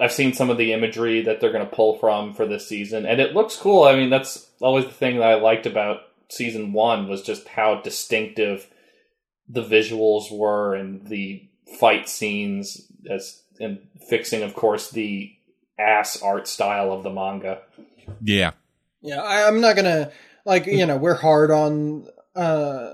I've seen some of the imagery that they're going to pull from for this season, and it looks cool. I mean, that's always the thing that I liked about season one was just how distinctive the visuals were and the fight scenes, as and fixing, of course, the ass art style of the manga. Yeah, Yeah, I, I'm not gonna like you know we're hard on uh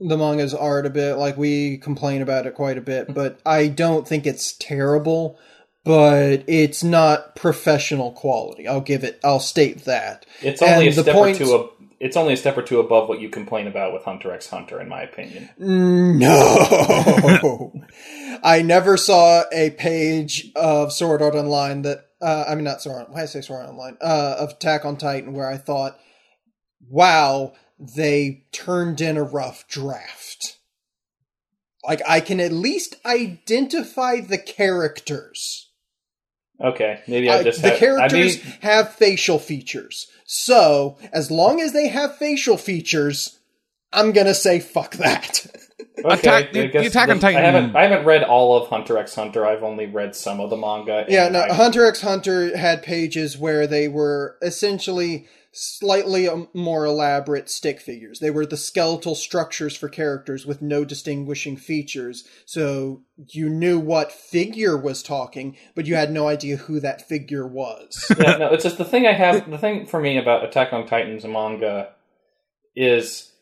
the manga's art a bit. Like we complain about it quite a bit, but I don't think it's terrible. But it's not professional quality. I'll give it. I'll state that. It's only And a step points- or two. Ab- it's only a step or two above what you complain about with Hunter x Hunter, in my opinion. No, I never saw a page of Sword Art Online that uh, I mean not Sword Art. Why I say Sword Art Online? Uh, of Attack on Titan, where I thought, "Wow, they turned in a rough draft." Like I can at least identify the characters. Okay, maybe I I- just the have, characters I mean, have facial features. So, as long as they have facial features, I'm gonna say fuck that. okay, Attack- I the- the Attack on Titan- I haven't. I haven't read all of Hunter x Hunter. I've only read some of the manga. yeah, no, I- Hunter x Hunter had pages where they were essentially slightly um, more elaborate stick figures. They were the skeletal structures for characters with no distinguishing features. So you knew what figure was talking, but you had no idea who that figure was. yeah, no, it's just the thing I have. The thing for me about Attack on Titan's manga is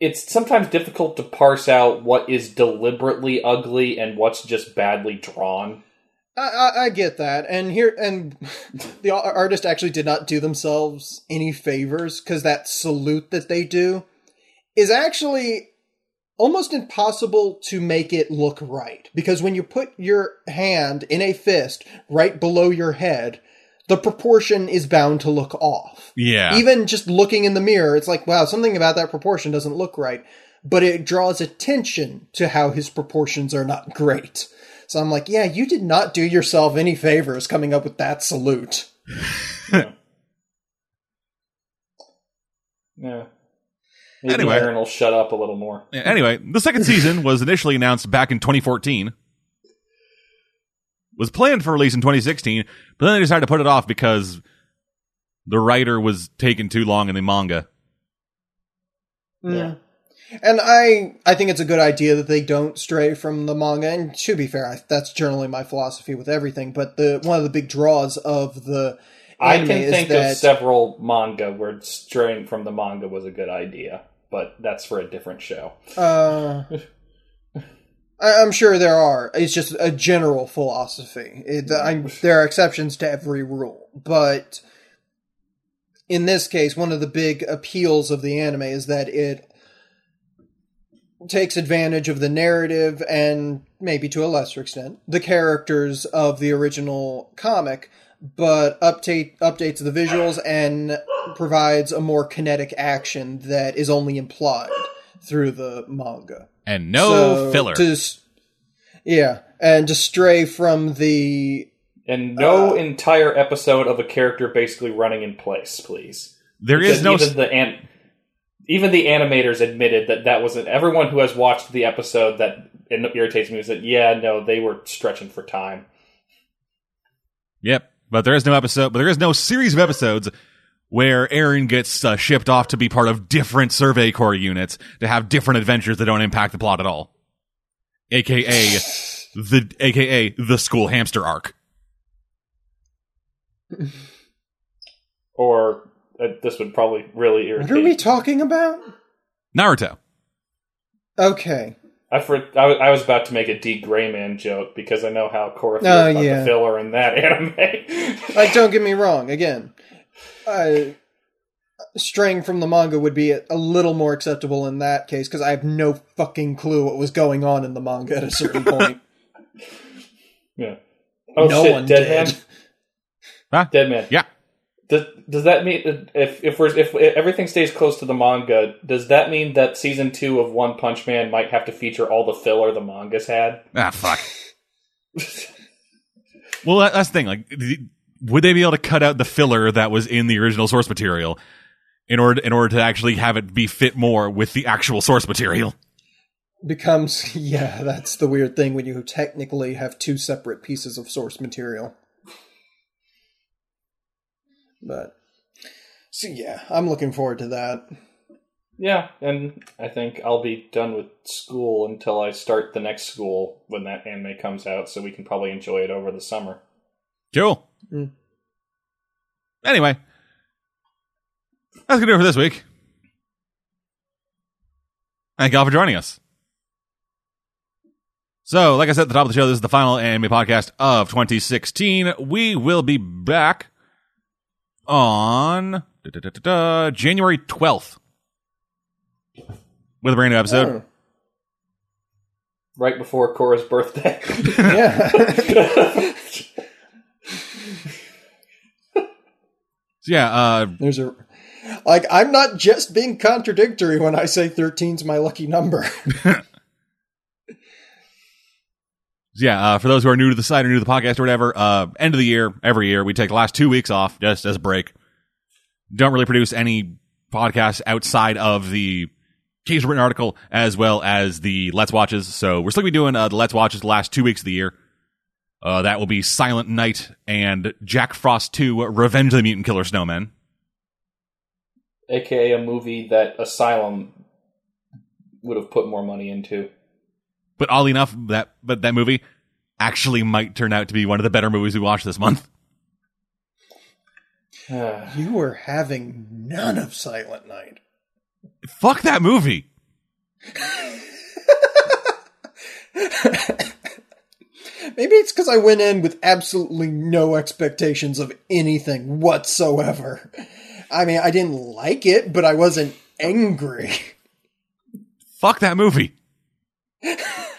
it's sometimes difficult to parse out what is deliberately ugly and what's just badly drawn. I, I, I get that, and here and the artist actually did not do themselves any favors because that salute that they do is actually almost impossible to make it look right because when you put your hand in a fist right below your head, the proportion is bound to look off. yeah. Even just looking in the mirror, it's like, wow, something about that proportion doesn't look right. But it draws attention to how his proportions are not great. So I'm like, yeah, you did not do yourself any favors coming up with that salute. Yeah. Maybe Anyway. Eren will shut up a little more. Yeah, anyway, the second season was initially announced back in 2014. Was planned for release in 2016, but then they decided to put it off because the writer was taking too long in the manga. Yeah. And I, I think it's a good idea that they don't stray from the manga. And to be fair, I, that's generally my philosophy with everything. But the one of the big draws of the I anime can is think that of several manga where straying from the manga was a good idea, but that's for a different show. Uh, I, I'm sure there are. It's just a general philosophy. It, I, there are exceptions to every rule, but in this case, one of the big appeals of the anime is that it takes advantage of the narrative and maybe to a lesser extent the characters of the original comic but update updates the visuals and provides a more kinetic action that is only implied through the manga And no so, filler. To, yeah, and to stray from the And no Uh, entire episode of a character basically running in place, please. there is Because no. even the an- even the animators admitted that that wasn't everyone who has watched the episode that irritates me is that yeah no they were stretching for time. Yep, but there is no episode. But there is no series of episodes where Eren gets uh, shipped off to be part of different Survey Corps units to have different adventures that don't impact the plot at all. AKA the AKA the school hamster arc. Or uh, this would probably really irritate. what are we talking about? Naruto. Okay, I, for, I, was- I was about to make a D.Gray-man joke because I know how Cora feels Oh, about yeah. the filler in that anime. like don't get me wrong. Again, I straying from the manga would be a little more acceptable in that case because I have no fucking clue what was going on in the manga at a certain point. yeah. Oh no shit! One Dead did. Man. Huh? Dead Man. Yeah. Does, does that mean if if we're if, if everything stays close to the manga, does that mean that season two of One Punch Man might have to feature all the filler the manga's had? Ah, fuck. well, that, that's the thing. Like, would they be able to cut out the filler that was in the original source material in order in order to actually have it be fit more with the actual source material? Becomes yeah, that's the weird thing when you technically have two separate pieces of source material. But so yeah, I'm looking forward to that. Yeah, and I think I'll be done with school until I start the next school when that anime comes out, so we can probably enjoy it over the summer. Cool. Mm. Anyway, that's gonna do it for this week. Thank y'all for joining us. So, like I said at the top of the show, this is the final anime podcast of 2016. We will be back on da, da, da, January 12th with a brand new episode. Oh. Right before Cora's birthday. yeah. yeah, uh, there's a like I'm not just being contradictory when I say 13's my lucky number. yeah, uh, for those who are new to the site or new to the podcast or whatever, uh, end of the year, every year, we take the last two weeks off just as a break. Don't really produce any podcasts outside of the case written article as well as the Let's Watches. So we're still going to be doing uh, the Let's Watches the last two weeks of the year. Uh, that will be Silent Night and Jack Frost 2 Revenge of the Mutant Killer Snowmen. AKA a movie that Asylum would have put more money into. But oddly enough, that but that movie actually might turn out to be one of the better movies we watched this month. you were having none of Silent Night. Fuck that movie. Maybe it's because I went in with absolutely no expectations of anything whatsoever. I mean, I didn't like it, but I wasn't angry. Fuck that movie.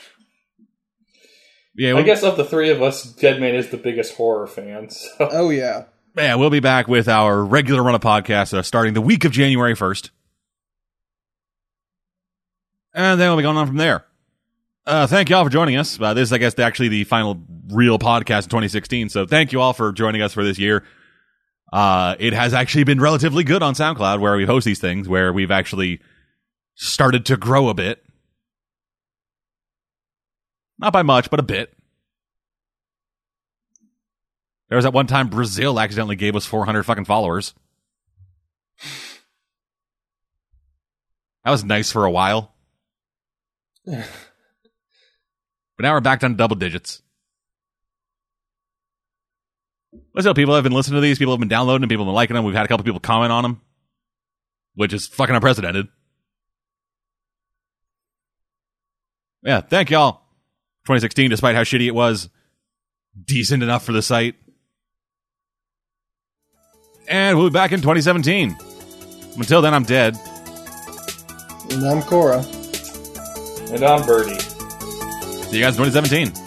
yeah, I guess of the three of us, Deadman is the biggest horror fan. So. Oh yeah, yeah. We'll be back with our regular run of podcasts uh, starting the week of January first, and then we'll be going on from there. Uh, thank you all for joining us. Uh, this is, I guess, actually the final real podcast in 2016. So thank you all for joining us for this year. Uh, it has actually been relatively good on SoundCloud where we host these things, where we've actually started to grow a bit. Not by much, but a bit. There was that one time Brazil accidentally gave us 400 fucking followers. That was nice for a while. but now we're back down to double digits. Let's know people have been listening to these. People have been downloading them. People have been liking them. We've had a couple people comment on them, which is fucking unprecedented. Yeah, thank y'all. 2016, despite how shitty it was, decent enough for the site. And we'll be back in 2017. Until then, I'm dead. And I'm Cora. And I'm Birdie. See you guys in 2017.